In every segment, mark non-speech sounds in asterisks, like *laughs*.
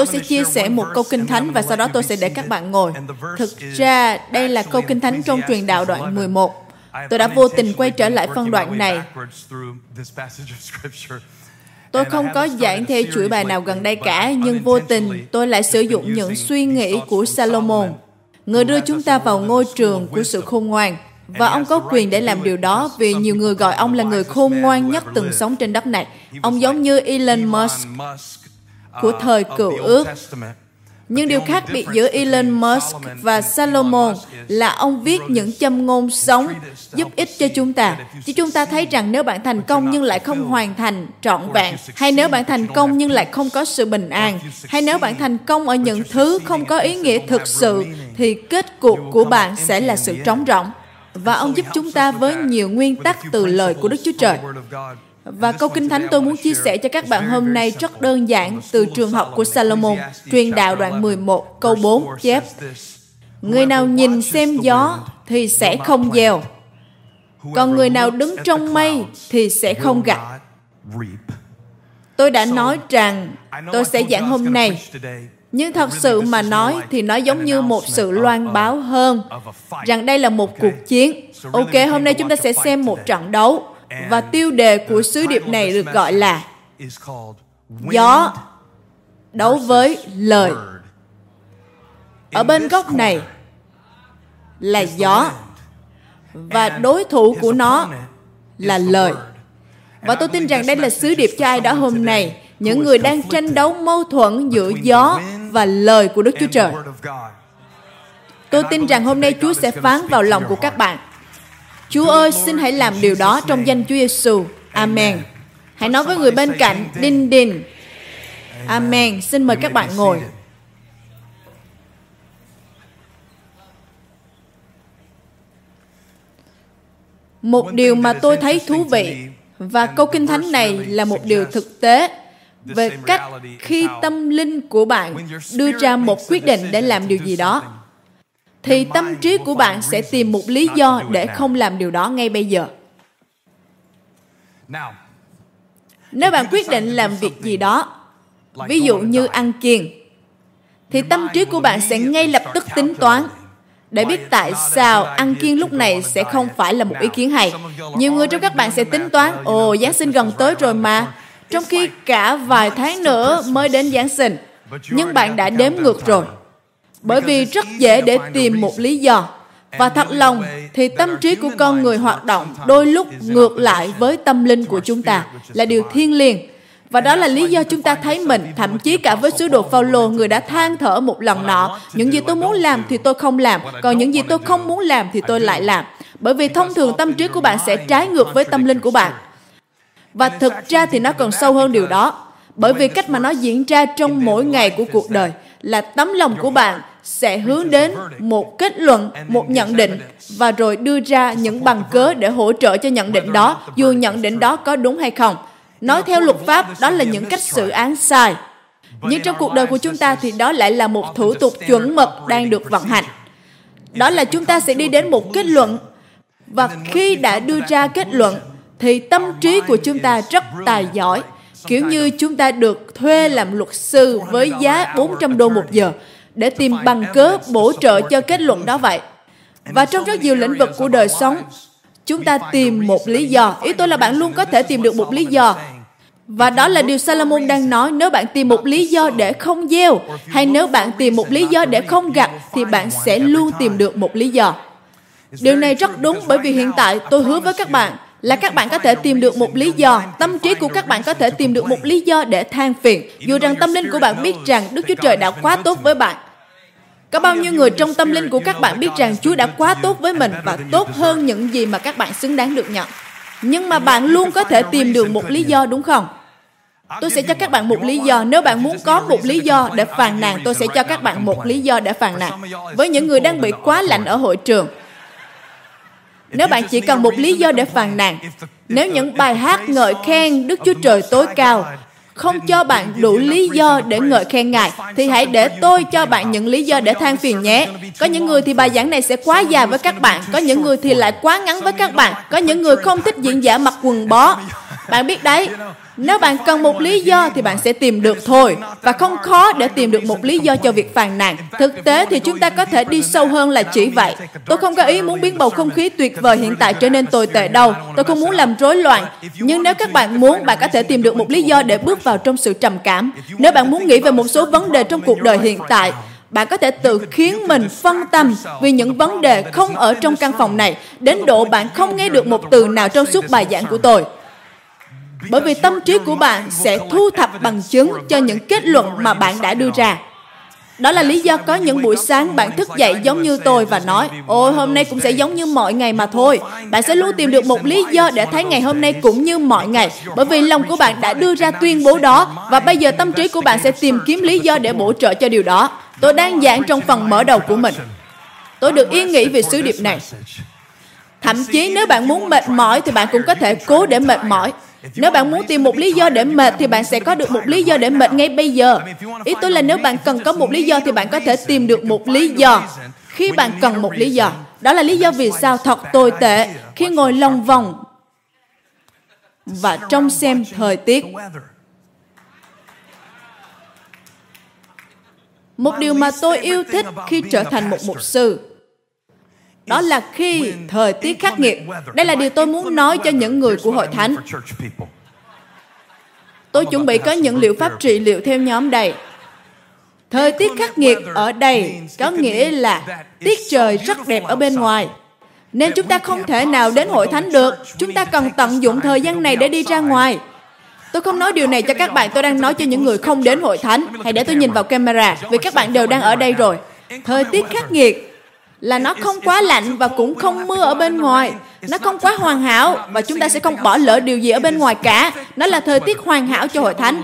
Tôi sẽ chia sẻ một câu kinh thánh và sau đó tôi sẽ để các bạn ngồi. Thực ra, đây là câu kinh thánh trong truyền đạo đoạn 11. Tôi đã vô tình quay trở lại phân đoạn này. Tôi không có giảng theo chuỗi bài nào gần đây cả, nhưng vô tình tôi lại sử dụng những suy nghĩ của Salomon, người đưa chúng ta vào ngôi trường của sự khôn ngoan. Và ông có quyền để làm điều đó vì nhiều người gọi ông là người khôn ngoan nhất từng sống trên đất này. Ông giống như Elon Musk của thời cựu ước. Nhưng điều khác biệt giữa Elon Musk và Salomon là ông viết những châm ngôn sống giúp ích cho chúng ta. Chứ chúng ta thấy rằng nếu bạn thành công nhưng lại không hoàn thành trọn vẹn, hay nếu bạn thành công nhưng lại không có sự bình an, hay nếu bạn thành công ở những thứ không có ý nghĩa thực sự, thì kết cục của bạn sẽ là sự trống rỗng. Và ông giúp chúng ta với nhiều nguyên tắc từ lời của Đức Chúa Trời. Và câu kinh thánh tôi muốn chia sẻ cho các bạn hôm nay rất đơn giản từ trường học của Salomon, truyền đạo đoạn 11, câu 4 chép. Người nào nhìn xem gió thì sẽ không gieo, còn người nào đứng trong mây thì sẽ không gặt. Tôi đã nói rằng tôi sẽ giảng hôm nay, nhưng thật sự mà nói thì nó giống như một sự loan báo hơn rằng đây là một cuộc chiến. Ok, hôm nay chúng ta sẽ xem một trận đấu và tiêu đề của sứ điệp này được gọi là gió đấu với lời. ở bên góc này là gió và đối thủ của nó là lời. và tôi tin rằng đây là sứ điệp cho ai đó hôm nay. những người đang tranh đấu mâu thuẫn giữa gió và lời của đức chúa trời. tôi tin rằng hôm nay chúa sẽ phán vào lòng của các bạn Chúa ơi, xin hãy làm điều đó trong danh Chúa Giêsu. Amen. Hãy nói với người bên cạnh, đinh đinh. Amen. Xin mời các bạn ngồi. Một điều mà tôi thấy thú vị và câu kinh thánh này là một điều thực tế về cách khi tâm linh của bạn đưa ra một quyết định để làm điều gì đó thì tâm trí của bạn sẽ tìm một lý do để không làm điều đó ngay bây giờ. Nếu bạn quyết định làm việc gì đó ví dụ như ăn kiêng thì tâm trí của bạn sẽ ngay lập tức tính toán để biết tại sao ăn kiêng lúc này sẽ không phải là một ý kiến hay. Nhiều người trong các bạn sẽ tính toán, ồ, Giáng sinh gần tới rồi mà, trong khi cả vài tháng nữa mới đến Giáng sinh. Nhưng bạn đã đếm ngược rồi bởi vì rất dễ để tìm một lý do. Và thật lòng thì tâm trí của con người hoạt động đôi lúc ngược lại với tâm linh của chúng ta là điều thiêng liêng. Và đó là lý do chúng ta thấy mình, thậm chí cả với sứ đồ Phaolô, người đã than thở một lần nọ, những gì tôi muốn làm thì tôi không làm, còn những gì tôi không muốn làm thì tôi lại làm. Bởi vì thông thường tâm trí của bạn sẽ trái ngược với tâm linh của bạn. Và thực ra thì nó còn sâu hơn điều đó, bởi vì cách mà nó diễn ra trong mỗi ngày của cuộc đời là tấm lòng của bạn sẽ hướng đến một kết luận, một nhận định và rồi đưa ra những bằng cớ để hỗ trợ cho nhận định đó, dù nhận định đó có đúng hay không. Nói theo luật pháp, đó là những cách xử án sai. Nhưng trong cuộc đời của chúng ta thì đó lại là một thủ tục chuẩn mực đang được vận hành. Đó là chúng ta sẽ đi đến một kết luận và khi đã đưa ra kết luận thì tâm trí của chúng ta rất tài giỏi. Kiểu như chúng ta được thuê làm luật sư với giá 400 đô một giờ để tìm bằng cớ bổ trợ cho kết luận đó vậy. Và trong rất nhiều lĩnh vực của đời sống, chúng ta tìm một lý do. Ý tôi là bạn luôn có thể tìm được một lý do. Và đó là điều Salomon đang nói, nếu bạn tìm một lý do để không gieo, hay nếu bạn tìm một lý do để không gặt, thì bạn sẽ luôn tìm được một lý do. Điều này rất đúng bởi vì hiện tại tôi hứa với các bạn là các bạn có thể tìm được một lý do, tâm trí của các bạn có thể tìm được một lý do để than phiền, dù rằng tâm linh của bạn biết rằng Đức Chúa Trời đã quá tốt với bạn. Có bao nhiêu người trong tâm linh của các bạn biết rằng Chúa đã quá tốt với mình và tốt hơn những gì mà các bạn xứng đáng được nhận. Nhưng mà bạn luôn có thể tìm được một lý do đúng không? Tôi sẽ cho các bạn một lý do. Nếu bạn muốn có một lý do để phàn nàn, tôi sẽ cho các bạn một lý do để phàn nàn. Với những người đang bị quá lạnh ở hội trường, nếu bạn chỉ cần một lý do để phàn nàn, nếu những bài hát ngợi khen Đức Chúa Trời tối cao không cho bạn đủ lý do để ngợi khen Ngài, thì hãy để tôi cho bạn những lý do để than phiền nhé. Có những người thì bài giảng này sẽ quá dài với các bạn, có những người thì lại quá ngắn với các bạn, có những người không thích diễn giả mặc quần bó. Bạn biết đấy, *laughs* nếu bạn cần một lý do thì bạn sẽ tìm được thôi. Và không khó để tìm được một lý do cho việc phàn nàn. Thực tế thì chúng ta có thể đi sâu hơn là chỉ vậy. Tôi không có ý muốn biến bầu không khí tuyệt vời hiện tại trở nên tồi tệ đâu. Tôi không muốn làm rối loạn. Nhưng nếu các bạn muốn, bạn có thể tìm được một lý do để bước vào trong sự trầm cảm. Nếu bạn muốn nghĩ về một số vấn đề trong cuộc đời hiện tại, bạn có thể tự khiến mình phân tâm vì những vấn đề không ở trong căn phòng này đến độ bạn không nghe được một từ nào trong suốt bài giảng của tôi bởi vì tâm trí của bạn sẽ thu thập bằng chứng cho những kết luận mà bạn đã đưa ra. Đó là lý do có những buổi sáng bạn thức dậy giống như tôi và nói, Ôi, hôm nay cũng sẽ giống như mọi ngày mà thôi. Bạn sẽ luôn tìm được một lý do để thấy ngày hôm nay cũng như mọi ngày, Bởi vì lòng của bạn đã đưa ra tuyên bố đó, Và bây giờ tâm trí của bạn sẽ tìm kiếm lý do để bổ trợ cho điều đó. Tôi đang giảng trong phần mở đầu của mình. Tôi được yên nghĩ về sứ điệp này. Thậm chí nếu bạn muốn mệt mỏi thì bạn cũng có thể cố để mệt mỏi nếu bạn muốn tìm một lý do để mệt thì bạn sẽ có được một lý do để mệt ngay bây giờ. Ý tôi là nếu bạn cần có một lý do thì bạn có thể tìm được một lý do. Khi bạn cần một lý do, đó là lý do vì sao thật tồi tệ khi ngồi lòng vòng và trông xem thời tiết. Một điều mà tôi yêu thích khi trở thành một mục sư đó là khi thời tiết khắc nghiệt. Đây là điều tôi muốn nói cho những người của hội thánh. Tôi chuẩn bị có những liệu pháp trị liệu theo nhóm đây. Thời tiết khắc nghiệt ở đây có nghĩa là tiết trời rất đẹp ở bên ngoài. Nên chúng ta không thể nào đến hội thánh được. Chúng ta cần tận dụng thời gian này để đi ra ngoài. Tôi không nói điều này cho các bạn, tôi đang nói cho những người không đến hội thánh. Hãy để tôi nhìn vào camera, vì các bạn đều đang ở đây rồi. Thời tiết khắc nghiệt là nó không quá lạnh và cũng không mưa ở bên ngoài. Nó không quá hoàn hảo và chúng ta sẽ không bỏ lỡ điều gì ở bên ngoài cả. Nó là thời tiết hoàn hảo cho hội thánh.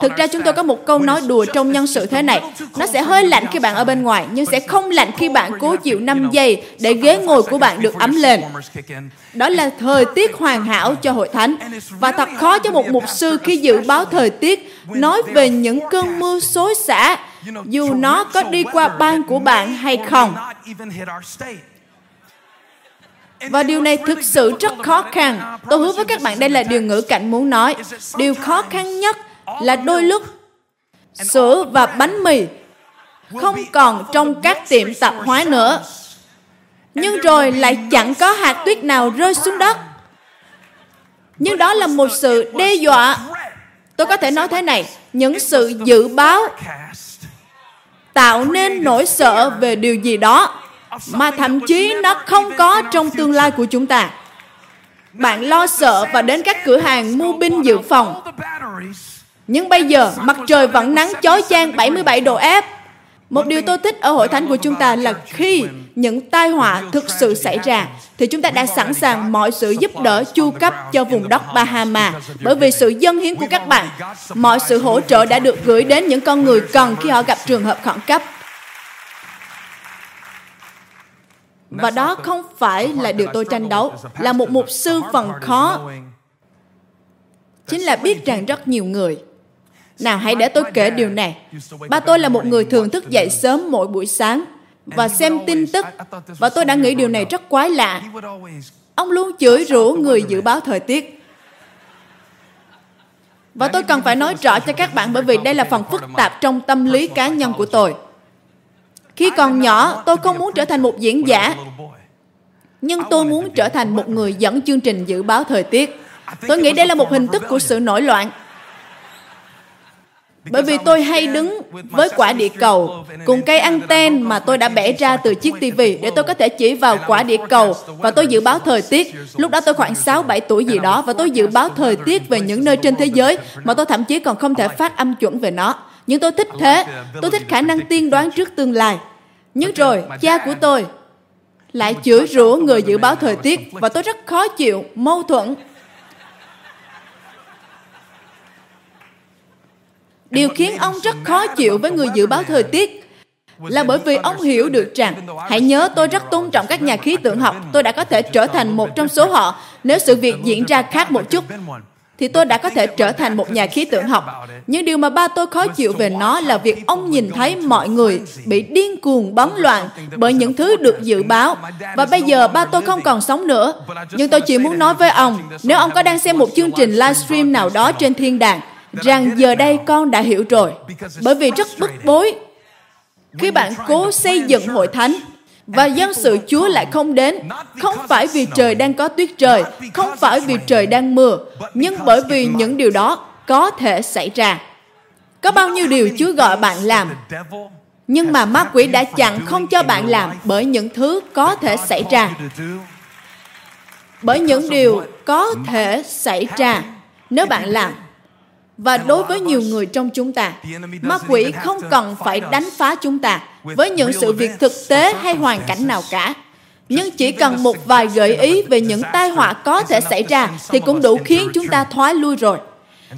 Thực ra chúng tôi có một câu nói đùa trong nhân sự thế này. Nó sẽ hơi lạnh khi bạn ở bên ngoài, nhưng sẽ không lạnh khi bạn cố chịu 5 giây để ghế ngồi của bạn được ấm lên. Đó là thời tiết hoàn hảo cho hội thánh. Và thật khó cho một mục sư khi dự báo thời tiết nói về những cơn mưa xối xả dù nó có đi qua bang của bạn hay không. Và điều này thực sự rất khó khăn. Tôi hứa với các bạn đây là điều ngữ cảnh muốn nói. Điều khó khăn nhất là đôi lúc sữa và bánh mì không còn trong các tiệm tạp hóa nữa. Nhưng rồi lại chẳng có hạt tuyết nào rơi xuống đất. Nhưng đó là một sự đe dọa. Tôi có thể nói thế này, những sự dự báo tạo nên nỗi sợ về điều gì đó mà thậm chí nó không có trong tương lai của chúng ta. Bạn lo sợ và đến các cửa hàng mua binh dự phòng. Nhưng bây giờ mặt trời vẫn nắng chói chang 77 độ F một điều tôi thích ở hội thánh của chúng ta là khi những tai họa thực sự xảy ra, thì chúng ta đã sẵn sàng mọi sự giúp đỡ chu cấp cho vùng đất Bahama. Bởi vì sự dân hiến của các bạn, mọi sự hỗ trợ đã được gửi đến những con người cần khi họ gặp trường hợp khẩn cấp. Và đó không phải là điều tôi tranh đấu, là một mục sư phần khó. Chính là biết rằng rất nhiều người nào hãy để tôi kể điều này. Ba tôi là một người thường thức dậy sớm mỗi buổi sáng và xem tin tức và tôi đã nghĩ điều này rất quái lạ. Ông luôn chửi rủa người dự báo thời tiết. Và tôi cần phải nói rõ cho các bạn bởi vì đây là phần phức tạp trong tâm lý cá nhân của tôi. Khi còn nhỏ, tôi không muốn trở thành một diễn giả, nhưng tôi muốn trở thành một người dẫn chương trình dự báo thời tiết. Tôi nghĩ đây là một hình thức của sự nổi loạn. Bởi vì tôi hay đứng với quả địa cầu cùng cây anten mà tôi đã bẻ ra từ chiếc tivi để tôi có thể chỉ vào quả địa cầu và tôi dự báo thời tiết. Lúc đó tôi khoảng 6-7 tuổi gì đó và tôi dự báo thời tiết về những nơi trên thế giới mà tôi thậm chí còn không thể phát âm chuẩn về nó. Nhưng tôi thích thế. Tôi thích khả năng tiên đoán trước tương lai. Nhưng rồi, cha của tôi lại chửi rủa người dự báo thời tiết và tôi rất khó chịu, mâu thuẫn Điều khiến ông rất khó chịu với người dự báo thời tiết là bởi vì ông hiểu được rằng hãy nhớ tôi rất tôn trọng các nhà khí tượng học tôi đã có thể trở thành một trong số họ nếu sự việc diễn ra khác một chút thì tôi đã có thể trở thành một nhà khí tượng học. Nhưng điều mà ba tôi khó chịu về nó là việc ông nhìn thấy mọi người bị điên cuồng bấn loạn bởi những thứ được dự báo. Và bây giờ ba tôi không còn sống nữa. Nhưng tôi chỉ muốn nói với ông, nếu ông có đang xem một chương trình livestream nào đó trên thiên đàng, rằng giờ đây con đã hiểu rồi. Bởi vì rất bức bối khi bạn cố xây dựng hội thánh và dân sự Chúa lại không đến, không phải vì trời đang có tuyết trời, không phải vì trời đang mưa, nhưng bởi vì những điều đó có thể xảy ra. Có bao nhiêu điều Chúa gọi bạn làm, nhưng mà ma quỷ đã chặn không cho bạn làm bởi những thứ có thể xảy ra. Bởi những điều có thể xảy ra nếu bạn làm và đối với nhiều người trong chúng ta, ma quỷ không cần phải đánh phá chúng ta với những sự việc thực tế hay hoàn cảnh nào cả. Nhưng chỉ cần một vài gợi ý về những tai họa có thể xảy ra thì cũng đủ khiến chúng ta thoái lui rồi.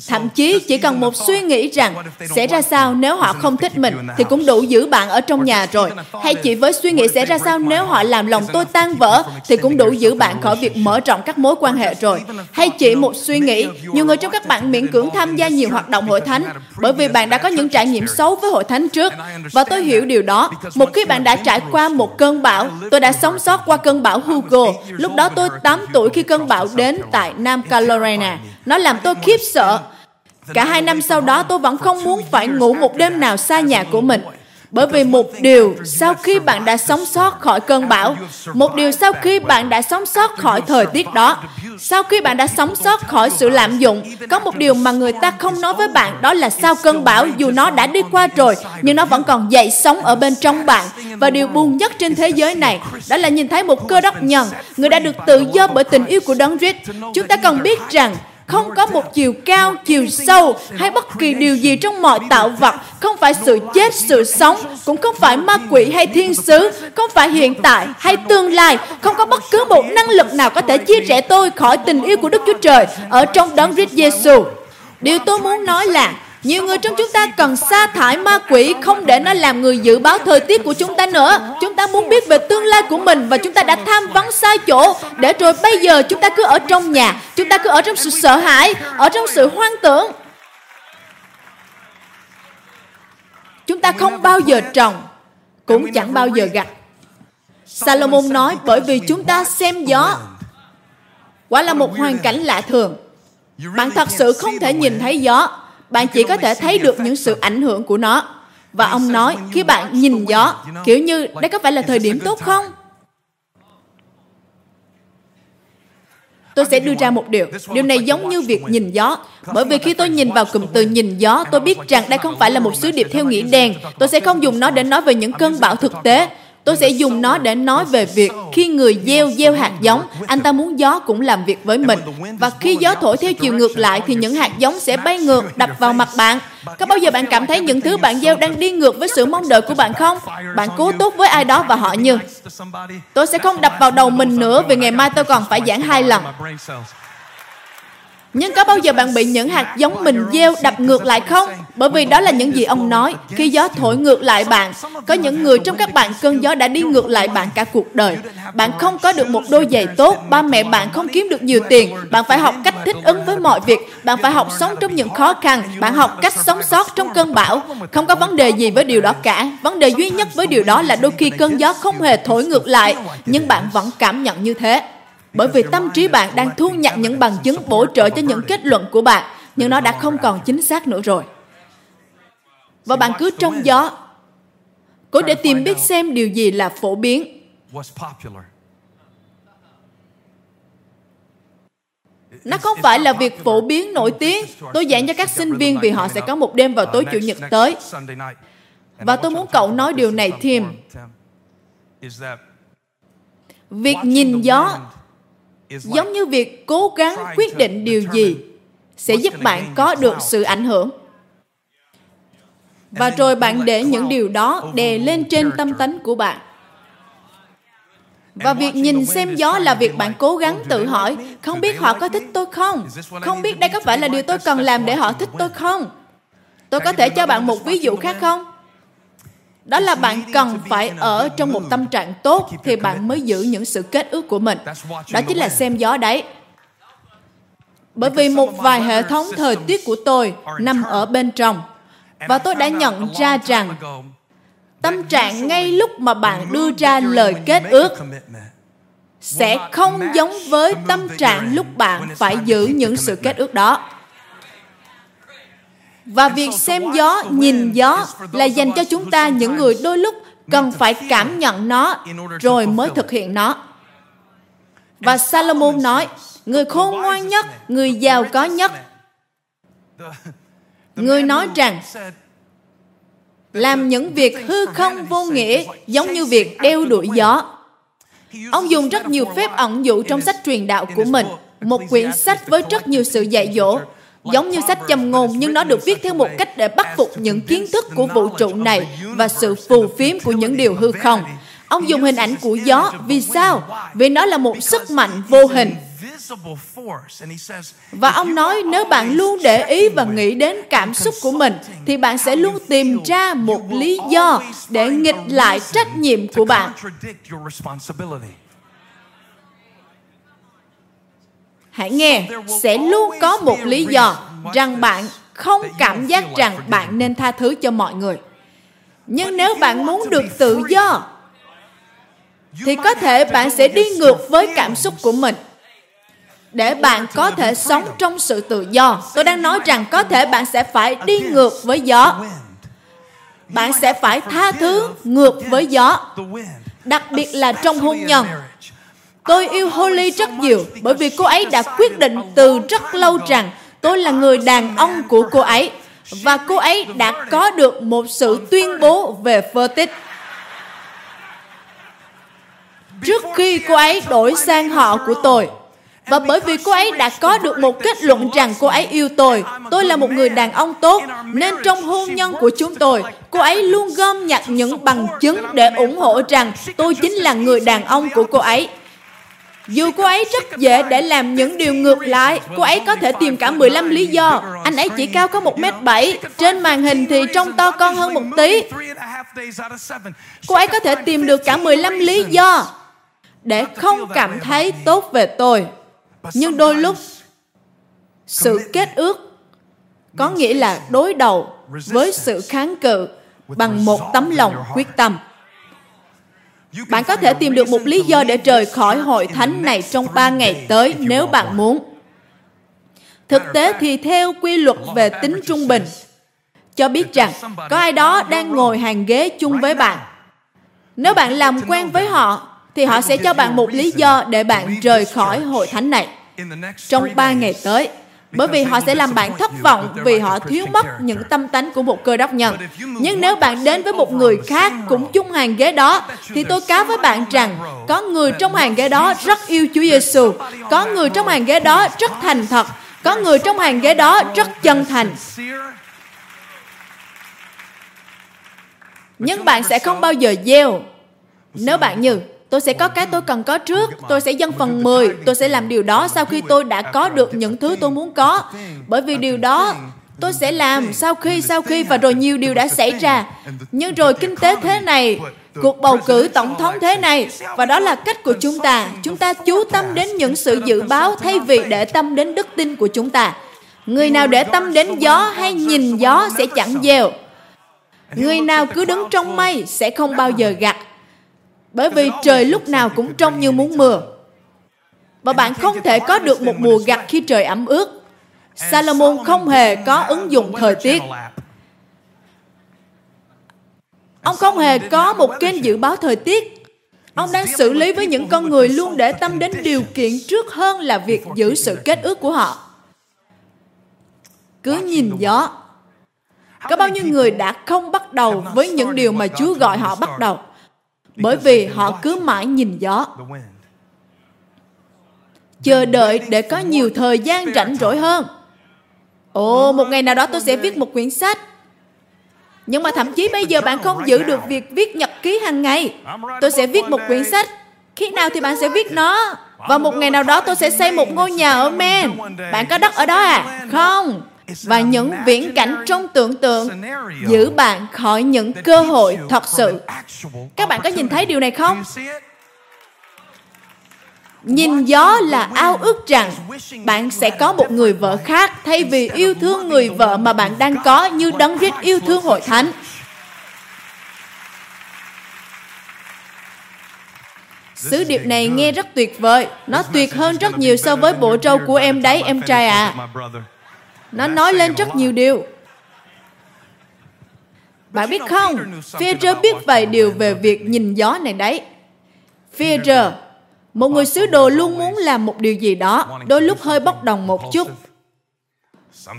Thậm chí chỉ cần một suy nghĩ rằng sẽ ra sao nếu họ không thích mình thì cũng đủ giữ bạn ở trong nhà rồi. Hay chỉ với suy nghĩ sẽ ra sao nếu họ làm lòng tôi tan vỡ thì cũng đủ giữ bạn khỏi việc mở rộng các mối quan hệ rồi. Hay chỉ một suy nghĩ, nhiều người trong các bạn miễn cưỡng tham gia nhiều hoạt động hội thánh bởi vì bạn đã có những trải nghiệm xấu với hội thánh trước. Và tôi hiểu điều đó. Một khi bạn đã trải qua một cơn bão, tôi đã sống sót qua cơn bão Hugo. Lúc đó tôi 8 tuổi khi cơn bão đến tại Nam Carolina. Nó làm tôi khiếp sợ. Cả hai năm sau đó tôi vẫn không muốn phải ngủ một đêm nào xa nhà của mình. Bởi vì một điều sau khi bạn đã sống sót khỏi cơn bão, một điều sau khi bạn đã sống sót khỏi thời tiết đó, sau khi bạn đã sống sót khỏi sự lạm dụng, có một điều mà người ta không nói với bạn đó là sau cơn bão dù nó đã đi qua rồi, nhưng nó vẫn còn dậy sống ở bên trong bạn. Và điều buồn nhất trên thế giới này đó là nhìn thấy một cơ đốc nhân, người đã được tự do bởi tình yêu của Đấng Christ. Chúng ta cần biết rằng không có một chiều cao, chiều sâu hay bất kỳ điều gì trong mọi tạo vật, không phải sự chết, sự sống, cũng không phải ma quỷ hay thiên sứ, không phải hiện tại hay tương lai, không có bất cứ một năng lực nào có thể chia rẽ tôi khỏi tình yêu của Đức Chúa Trời ở trong đấng Christ Jesus. Điều tôi muốn nói là nhiều người trong chúng ta cần sa thải ma quỷ không để nó làm người dự báo thời tiết của chúng ta nữa. Chúng ta muốn biết về tương lai của mình và chúng ta đã tham vấn sai chỗ để rồi bây giờ chúng ta cứ ở trong nhà, chúng ta cứ ở trong sự sợ hãi, ở trong sự hoang tưởng. Chúng ta không bao giờ trồng, cũng chẳng bao giờ gặt. Salomon nói bởi vì chúng ta xem gió quả là một hoàn cảnh lạ thường. Bạn thật sự không thể nhìn thấy gió, bạn chỉ có thể thấy được những sự ảnh hưởng của nó. Và ông nói, khi bạn nhìn gió, kiểu như, đây có phải là thời điểm tốt không? Tôi sẽ đưa ra một điều. Điều này giống như việc nhìn gió. Bởi vì khi tôi nhìn vào cụm từ nhìn gió, tôi biết rằng đây không phải là một sứ điệp theo nghĩa đen. Tôi sẽ không dùng nó để nói về những cơn bão thực tế. Tôi sẽ dùng nó để nói về việc khi người gieo gieo hạt giống, anh ta muốn gió cũng làm việc với mình. Và khi gió thổi theo chiều ngược lại thì những hạt giống sẽ bay ngược đập vào mặt bạn. Có bao giờ bạn cảm thấy những thứ bạn gieo đang đi ngược với sự mong đợi của bạn không? Bạn cố tốt với ai đó và họ như Tôi sẽ không đập vào đầu mình nữa vì ngày mai tôi còn phải giảng hai lần. Nhưng có bao giờ bạn bị những hạt giống mình gieo đập ngược lại không? Bởi vì đó là những gì ông nói. Khi gió thổi ngược lại bạn, có những người trong các bạn cơn gió đã đi ngược lại bạn cả cuộc đời. Bạn không có được một đôi giày tốt, ba mẹ bạn không kiếm được nhiều tiền, bạn phải học cách thích ứng với mọi việc, bạn phải học sống trong những khó khăn, bạn học cách sống sót trong cơn bão. Không có vấn đề gì với điều đó cả. Vấn đề duy nhất với điều đó là đôi khi cơn gió không hề thổi ngược lại, nhưng bạn vẫn cảm nhận như thế bởi vì tâm trí bạn đang thu nhận những bằng chứng bổ trợ cho những kết luận của bạn, nhưng nó đã không còn chính xác nữa rồi. Và bạn cứ trong gió. Cố để tìm biết xem điều gì là phổ biến. Nó không phải là việc phổ biến nổi tiếng. Tôi giảng cho các sinh viên vì họ sẽ có một đêm vào tối chủ nhật tới. Và tôi muốn cậu nói điều này Tim việc nhìn gió giống như việc cố gắng quyết định điều gì sẽ giúp bạn có được sự ảnh hưởng. Và rồi bạn để những điều đó đè lên trên tâm tánh của bạn. Và việc nhìn xem gió là việc bạn cố gắng tự hỏi không biết họ có thích tôi không? Không biết đây có phải là điều tôi cần làm để họ thích tôi không? Tôi có thể cho bạn một ví dụ khác không đó là bạn cần phải ở trong một tâm trạng tốt thì bạn mới giữ những sự kết ước của mình đó chính là xem gió đấy Bởi vì một vài hệ thống thời tiết của tôi nằm ở bên trong. Và tôi đã nhận ra rằng tâm trạng ngay lúc mà bạn đưa ra lời kết ước sẽ không giống với tâm trạng lúc bạn phải giữ những sự kết ước đó. Và việc xem gió, nhìn gió là dành cho chúng ta những người đôi lúc cần phải cảm nhận nó rồi mới thực hiện nó. Và Salomon nói, người khôn ngoan nhất, người giàu có nhất. Người nói rằng, làm những việc hư không vô nghĩa giống như việc đeo đuổi gió. Ông dùng rất nhiều phép ẩn dụ trong sách truyền đạo của mình, một quyển sách với rất nhiều sự dạy dỗ, giống như sách châm ngôn, nhưng nó được viết theo một cách để bắt phục những kiến thức của vũ trụ này và sự phù phiếm của những điều hư không. Ông dùng hình ảnh của gió. Vì sao? Vì nó là một sức mạnh vô hình. Và ông nói, nếu bạn luôn để ý và nghĩ đến cảm xúc của mình, thì bạn sẽ luôn tìm ra một lý do để nghịch lại trách nhiệm của bạn. Hãy nghe, sẽ luôn có một lý do rằng bạn không cảm giác rằng bạn nên tha thứ cho mọi người. Nhưng nếu bạn muốn được tự do, thì có thể bạn sẽ đi ngược với cảm xúc của mình để bạn có thể sống trong sự tự do. Tôi đang nói rằng có thể bạn sẽ phải đi ngược với gió. Bạn sẽ phải tha thứ ngược với gió. Đặc biệt là trong hôn nhân. Tôi yêu Holly rất nhiều bởi vì cô ấy đã quyết định từ rất lâu rằng tôi là người đàn ông của cô ấy và cô ấy đã có được một sự tuyên bố về phơ. Trước khi cô ấy đổi sang họ của tôi, và bởi vì cô ấy đã có được một kết luận rằng cô ấy yêu tôi, tôi là một người đàn ông tốt, nên trong hôn nhân của chúng tôi, cô ấy luôn gom nhặt những bằng chứng để ủng hộ rằng tôi chính là người đàn ông của cô ấy. Dù cô ấy rất dễ để làm những điều ngược lại, cô ấy có thể tìm cả 15 lý do. Anh ấy chỉ cao có 1m7, trên màn hình thì trông to con hơn một tí. Cô ấy có thể tìm được cả 15 lý do để không cảm thấy tốt về tôi. Nhưng đôi lúc, sự kết ước có nghĩa là đối đầu với sự kháng cự bằng một tấm lòng quyết tâm. Bạn có thể tìm được một lý do để rời khỏi hội thánh này trong ba ngày tới nếu bạn muốn. Thực tế thì theo quy luật về tính trung bình, cho biết rằng có ai đó đang ngồi hàng ghế chung với bạn. Nếu bạn làm quen với họ, thì họ sẽ cho bạn một lý do để bạn rời khỏi hội thánh này trong ba ngày tới bởi vì họ sẽ làm bạn thất vọng vì họ thiếu mất những tâm tánh của một cơ đốc nhân. Nhưng nếu bạn đến với một người khác cũng chung hàng ghế đó, thì tôi cáo với bạn rằng có người trong hàng ghế đó rất yêu Chúa Giêsu, có người trong hàng ghế đó rất thành thật, có người trong hàng ghế đó rất chân thành. Nhưng bạn sẽ không bao giờ gieo nếu bạn như Tôi sẽ có cái tôi cần có trước, tôi sẽ dâng phần 10, tôi sẽ làm điều đó sau khi tôi đã có được những thứ tôi muốn có. Bởi vì điều đó tôi sẽ làm sau khi sau khi và rồi nhiều điều đã xảy ra. Nhưng rồi kinh tế thế này, cuộc bầu cử tổng thống thế này và đó là cách của chúng ta. Chúng ta chú tâm đến những sự dự báo thay vì để tâm đến đức tin của chúng ta. Người nào để tâm đến gió hay nhìn gió sẽ chẳng dèo Người nào cứ đứng trong mây sẽ không bao giờ gặt bởi vì trời lúc nào cũng trông như muốn mưa. Và bạn không thể có được một mùa gặt khi trời ẩm ướt. Salomon không hề có ứng dụng thời tiết. Ông không hề có một kênh dự báo thời tiết. Ông đang xử lý với những con người luôn để tâm đến điều kiện trước hơn là việc giữ sự kết ước của họ. Cứ nhìn gió. Có bao nhiêu người đã không bắt đầu với những điều mà Chúa gọi họ bắt đầu? Bởi vì họ cứ mãi nhìn gió. Chờ đợi để có nhiều thời gian rảnh rỗi hơn. Ồ một ngày nào đó tôi sẽ viết một quyển sách. Nhưng mà thậm chí bây giờ bạn không giữ được việc viết nhật ký hàng ngày. Tôi sẽ viết một quyển sách. Khi nào thì bạn sẽ viết nó? Và một ngày nào đó tôi sẽ xây một ngôi nhà ở Maine bạn có đất ở đó à? không và những viễn cảnh trong tưởng tượng giữ bạn khỏi những cơ hội thật sự. Các bạn có nhìn thấy điều này không? Nhìn gió là ao ước rằng bạn sẽ có một người vợ khác thay vì yêu thương người vợ mà bạn đang có như đấng Christ yêu thương hội thánh. Sứ điệp này nghe rất tuyệt vời. Nó tuyệt hơn rất nhiều so với bộ trâu của em đấy, em trai à. Nó nói lên rất nhiều điều. Bạn biết không, Peter biết vài điều về việc nhìn gió này đấy. Peter, một người sứ đồ luôn muốn làm một điều gì đó, đôi lúc hơi bốc đồng một chút.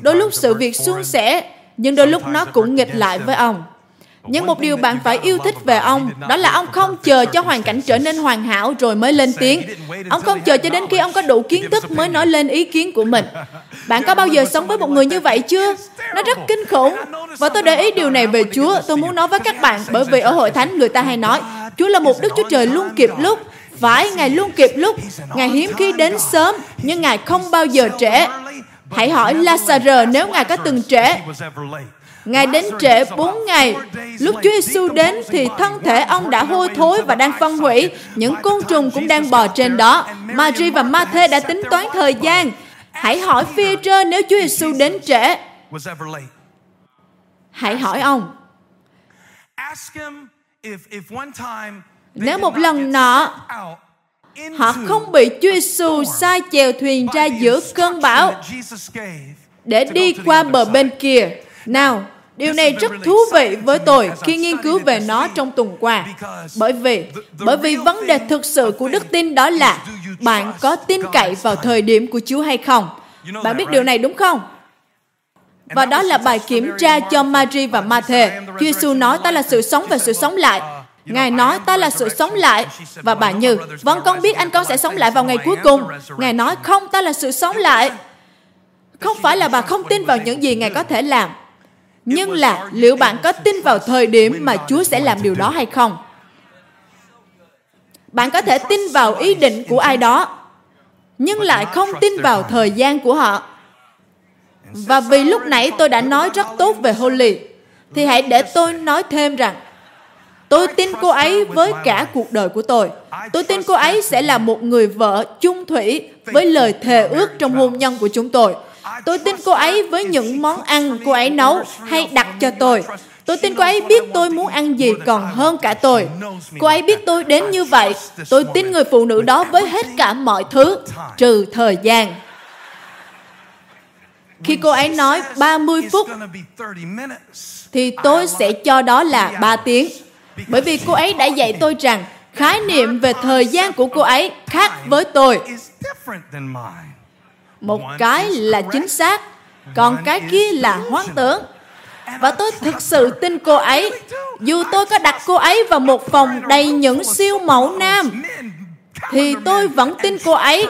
Đôi lúc sự việc suôn sẻ, nhưng đôi lúc nó cũng nghịch lại với ông. Nhưng một điều bạn phải yêu thích về ông, đó là ông không chờ cho hoàn cảnh trở nên hoàn hảo rồi mới lên tiếng. Ông không chờ cho đến khi ông có đủ kiến thức mới nói lên ý kiến của mình. Bạn có bao giờ sống với một người như vậy chưa? Nó rất kinh khủng. Và tôi để ý điều này về Chúa. Tôi muốn nói với các bạn, bởi vì ở hội thánh người ta hay nói, Chúa là một Đức Chúa Trời luôn kịp lúc. Phải, Ngài luôn kịp lúc. Ngài hiếm khi đến sớm, nhưng Ngài không bao giờ trễ. Hãy hỏi Lazarus nếu Ngài có từng trễ. Ngài đến trễ 4 ngày. Lúc Chúa Giêsu đến thì thân thể ông đã hôi thối và đang phân hủy. Những côn trùng cũng đang bò trên đó. Mary và Matthew đã tính toán thời gian. Hãy hỏi phi trơ nếu Chúa Giêsu đến trễ. Hãy hỏi ông. Nếu một lần nọ họ không bị Chúa Giêsu sai chèo thuyền ra giữa cơn bão để đi qua bờ bên kia. Nào, Điều này rất thú vị với tôi khi nghiên cứu về nó trong tuần qua. Bởi vì, bởi vì vấn đề thực sự của đức tin đó là bạn có tin cậy vào thời điểm của Chúa hay không? Bạn biết điều này đúng không? Và đó là bài kiểm tra cho Mary và Matthew. Chúa Giêsu nói ta là sự sống và sự sống lại. Ngài nói ta là sự sống lại và bà Như, vâng con biết anh con sẽ sống lại vào ngày cuối cùng. Ngài nói không ta là sự sống lại. Không phải là bà không tin vào những gì Ngài có thể làm, nhưng là liệu bạn có tin vào thời điểm mà Chúa sẽ làm điều đó hay không? Bạn có thể tin vào ý định của ai đó, nhưng lại không tin vào thời gian của họ. Và vì lúc nãy tôi đã nói rất tốt về Holly, thì hãy để tôi nói thêm rằng tôi tin cô ấy với cả cuộc đời của tôi. Tôi tin cô ấy sẽ là một người vợ chung thủy với lời thề ước trong hôn nhân của chúng tôi. Tôi tin cô ấy với những món ăn cô ấy nấu hay đặt cho tôi. Tôi tin cô ấy biết tôi muốn ăn gì còn hơn cả tôi. Cô ấy biết tôi đến như vậy. Tôi tin người phụ nữ đó với hết cả mọi thứ, trừ thời gian. Khi cô ấy nói 30 phút, thì tôi sẽ cho đó là 3 tiếng. Bởi vì cô ấy đã dạy tôi rằng khái niệm về thời gian của cô ấy khác với tôi một cái là chính xác còn cái kia là hoang tưởng. Và tôi *laughs* thực sự tin cô ấy. Dù tôi có đặt cô ấy vào một phòng đầy những siêu mẫu nam thì tôi vẫn tin cô ấy.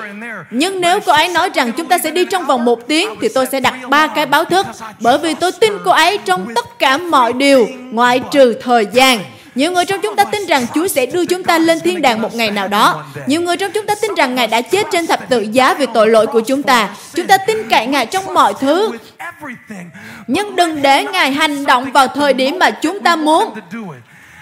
Nhưng nếu cô ấy nói rằng chúng ta sẽ đi trong vòng một tiếng thì tôi sẽ đặt ba cái báo thức. bởi vì tôi tin cô ấy trong tất cả mọi điều ngoại trừ thời gian nhiều người trong chúng ta tin rằng Chúa sẽ đưa chúng ta lên thiên đàng một ngày nào đó. Nhiều người trong chúng ta tin rằng Ngài đã chết trên thập tự giá vì tội lỗi của chúng ta. Chúng ta tin cậy Ngài trong mọi thứ. Nhưng đừng để Ngài hành động vào thời điểm mà chúng ta muốn.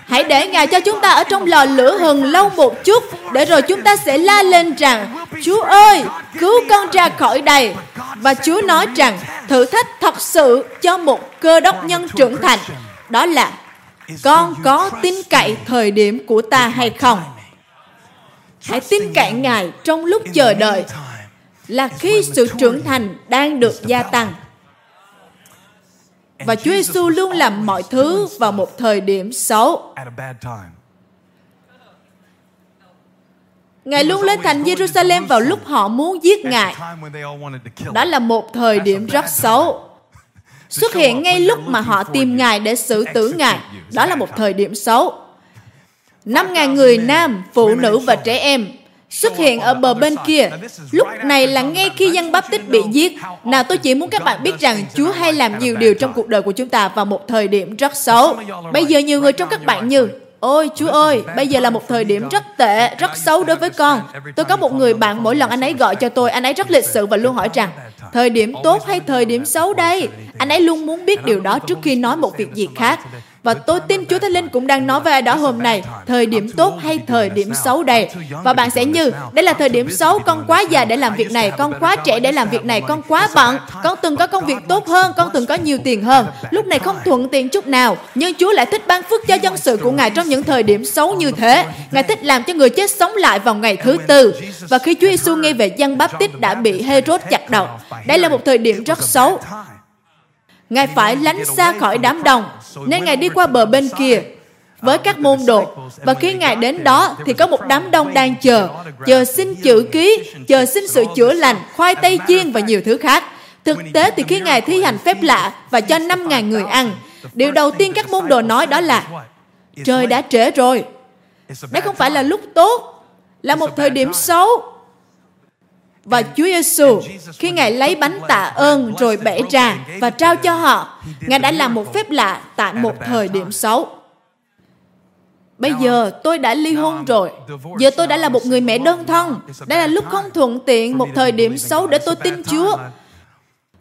Hãy để Ngài cho chúng ta ở trong lò lửa hừng lâu một chút để rồi chúng ta sẽ la lên rằng Chúa ơi, cứu con ra khỏi đây. Và Chúa nói rằng thử thách thật sự cho một cơ đốc nhân trưởng thành đó là con có tin cậy thời điểm của ta hay không? hãy tin cậy ngài trong lúc chờ đợi là khi sự trưởng thành đang được gia tăng. Và Chúa Giêsu luôn làm mọi thứ vào một thời điểm xấu. Ngài luôn lên thành Jerusalem vào lúc họ muốn giết Ngài. Đó là một thời điểm rất xấu xuất hiện ngay lúc mà họ tìm Ngài để xử tử Ngài. Đó là một thời điểm xấu. 5.000 người nam, phụ nữ và trẻ em xuất hiện ở bờ bên kia. Lúc này là ngay khi dân bắp tích bị giết. Nào tôi chỉ muốn các bạn biết rằng Chúa hay làm nhiều điều trong cuộc đời của chúng ta vào một thời điểm rất xấu. Bây giờ nhiều người trong các bạn như Ôi Chúa ơi, bây giờ là một thời điểm rất tệ, rất xấu đối với con. Tôi có một người bạn mỗi lần anh ấy gọi cho tôi, anh ấy rất lịch sự và luôn hỏi rằng Thời điểm tốt hay thời điểm xấu đây? Anh ấy luôn muốn biết điều đó trước khi nói một việc gì khác. Và tôi tin Chúa Thánh Linh cũng đang nói về đó hôm nay, thời điểm tốt hay thời điểm xấu đây. Và bạn sẽ như, đây là thời điểm xấu, con quá già để làm việc này, con quá trẻ để làm việc này, con quá bận, con từng có công việc tốt hơn, con từng có nhiều tiền hơn. Lúc này không thuận tiện chút nào, nhưng Chúa lại thích ban phước cho dân sự của Ngài trong những thời điểm xấu như thế. Ngài thích làm cho người chết sống lại vào ngày thứ tư. Và khi Chúa Giêsu nghe về dân Báp Tít đã bị Herod chặt đầu, đây là một thời điểm rất xấu. Ngài phải lánh xa khỏi đám đông, nên Ngài đi qua bờ bên kia với các môn đồ. Và khi Ngài đến đó thì có một đám đông đang chờ, chờ xin chữ ký, chờ xin sự chữa lành, khoai tây chiên và nhiều thứ khác. Thực tế thì khi Ngài thi hành phép lạ và cho 5.000 người ăn, điều đầu tiên các môn đồ nói đó là Trời đã trễ rồi. Đây không phải là lúc tốt, là một thời điểm xấu. Và Chúa Giêsu khi Ngài lấy bánh tạ ơn rồi bẻ ra và trao cho họ, Ngài đã làm một phép lạ tại một thời điểm xấu. Bây giờ tôi đã ly hôn rồi. Giờ tôi đã là một người mẹ đơn thân. Đây là lúc không thuận tiện, một thời điểm xấu để tôi tin Chúa.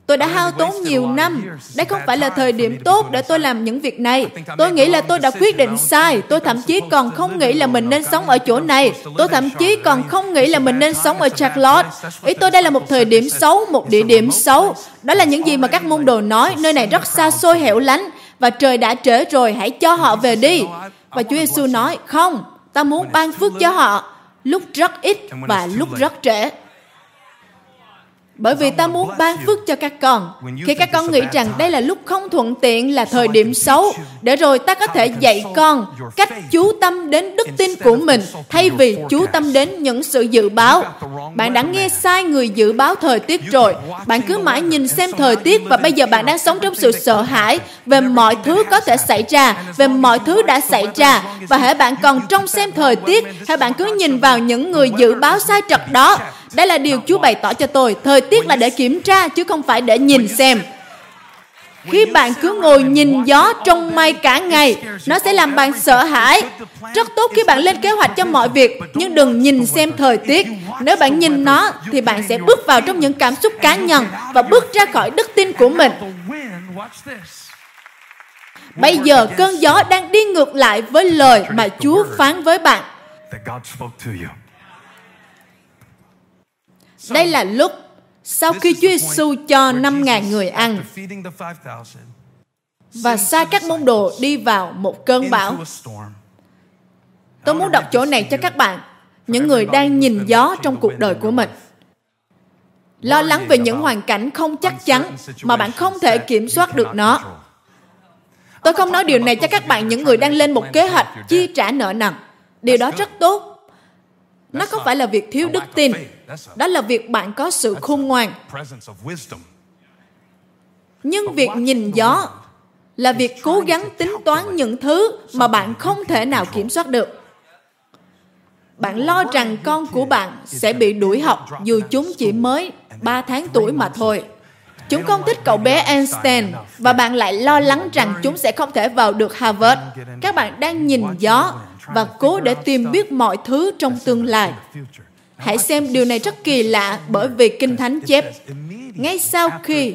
Tôi đã hao tốn nhiều năm. Đây không phải là thời điểm tốt để tôi làm những việc này. Tôi nghĩ là tôi đã quyết định sai. Tôi thậm chí còn không nghĩ là mình nên sống ở chỗ này. Tôi thậm chí còn không nghĩ là mình nên sống ở Charlotte. Ý tôi đây là một thời điểm xấu, một địa điểm xấu. Đó là những gì mà các môn đồ nói. Nơi này rất xa xôi hẻo lánh. Và trời đã trễ rồi, hãy cho họ về đi. Và Chúa Giêsu nói, không, ta muốn ban phước cho họ lúc rất ít và lúc rất trễ. Bởi vì ta muốn ban phước cho các con. Khi các con nghĩ rằng đây là lúc không thuận tiện là thời điểm xấu, để rồi ta có thể dạy con cách chú tâm đến đức tin của mình thay vì chú tâm đến những sự dự báo. Bạn đã nghe sai người dự báo thời tiết rồi. Bạn cứ mãi nhìn xem thời tiết và bây giờ bạn đang sống trong sự sợ hãi về mọi thứ có thể xảy ra, về mọi thứ đã xảy ra. Và hãy bạn còn trông xem thời tiết, hay bạn cứ nhìn vào những người dự báo sai trật đó đây là điều Chúa bày tỏ cho tôi. Thời tiết là để kiểm tra chứ không phải để nhìn xem. Khi bạn cứ ngồi nhìn gió trong mây cả ngày, nó sẽ làm bạn sợ hãi. Rất tốt khi bạn lên kế hoạch cho mọi việc, nhưng đừng nhìn xem thời tiết. Nếu bạn nhìn nó, thì bạn sẽ bước vào trong những cảm xúc cá nhân và bước ra khỏi đức tin của mình. Bây giờ cơn gió đang đi ngược lại với lời mà Chúa phán với bạn. Đây là lúc sau khi Chúa Giêsu cho 5.000 người ăn và sai các môn đồ đi vào một cơn bão. Tôi muốn đọc chỗ này cho các bạn, những người đang nhìn gió trong cuộc đời của mình. Lo lắng về những hoàn cảnh không chắc chắn mà bạn không thể kiểm soát được nó. Tôi không nói điều này cho các bạn những người đang lên một kế hoạch chi trả nợ nần. Điều đó rất tốt. Nó không phải là việc thiếu đức tin, đó là việc bạn có sự khôn ngoan. nhưng việc nhìn gió là việc cố gắng tính toán những thứ mà bạn không thể nào kiểm soát được. Bạn lo rằng con của bạn sẽ bị đuổi học dù chúng chỉ mới 3 tháng tuổi mà thôi. Chúng không thích cậu bé Einstein và bạn lại lo lắng rằng chúng sẽ không thể vào được Harvard. Các bạn đang nhìn gió và cố để tìm biết mọi thứ trong tương lai. Hãy xem điều này rất kỳ lạ bởi vì Kinh Thánh chép ngay sau khi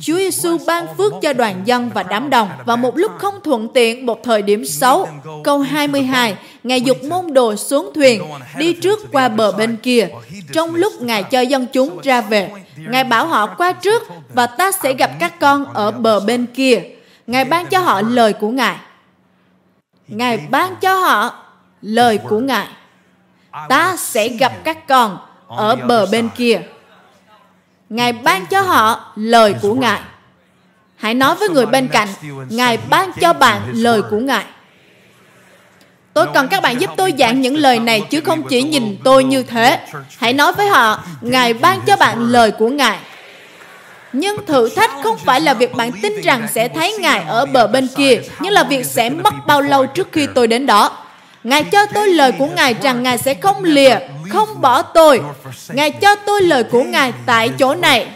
Chúa Giêsu ban phước cho đoàn dân và đám đồng và một lúc không thuận tiện một thời điểm xấu. Câu 22, Ngài dục môn đồ xuống thuyền, đi trước qua bờ bên kia, trong lúc Ngài cho dân chúng ra về. Ngài bảo họ qua trước và ta sẽ gặp các con ở bờ bên kia. Ngài ban cho họ lời của Ngài. Ngài ban cho họ lời của Ngài ta sẽ gặp các con ở bờ bên kia. Ngài ban cho họ lời của Ngài. Hãy nói với người bên cạnh, Ngài ban cho bạn lời của Ngài. Tôi cần các bạn giúp tôi giảng những lời này chứ không chỉ nhìn tôi như thế. Hãy nói với họ, Ngài ban cho bạn lời của Ngài. Nhưng thử thách không phải là việc bạn tin rằng sẽ thấy Ngài ở bờ bên kia, nhưng là việc sẽ mất bao lâu trước khi tôi đến đó. Ngài cho tôi lời của Ngài rằng Ngài sẽ không lìa, không bỏ tôi. Ngài cho tôi lời của Ngài tại chỗ này,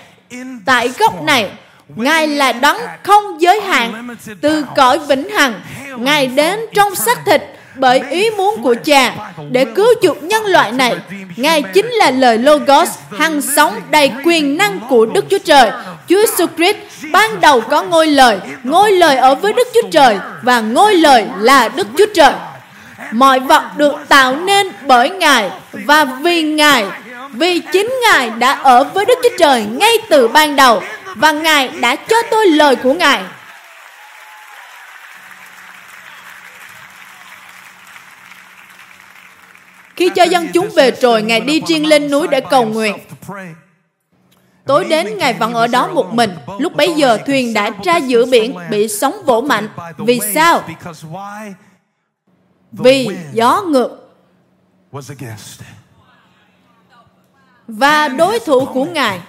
tại góc này. Ngài là đấng không giới hạn, từ cõi vĩnh hằng. Ngài đến trong xác thịt bởi ý muốn của cha để cứu chuộc nhân loại này. Ngài chính là lời Logos, hằng sống đầy quyền năng của Đức Chúa Trời Chúa Jesus Christ ban đầu có ngôi lời, ngôi lời ở với Đức Chúa Trời và ngôi lời là Đức Chúa Trời. Mọi vật được tạo nên bởi Ngài và vì Ngài, vì chính Ngài đã ở với Đức Chúa Trời ngay từ ban đầu và Ngài đã cho tôi lời của Ngài. Khi cho dân chúng về rồi, Ngài đi riêng lên núi để cầu nguyện. Tối đến, Ngài vẫn ở đó một mình. Lúc bấy giờ, thuyền đã ra giữa biển, bị sóng vỗ mạnh. Vì sao? Vì gió ngược. Và đối thủ của Ngài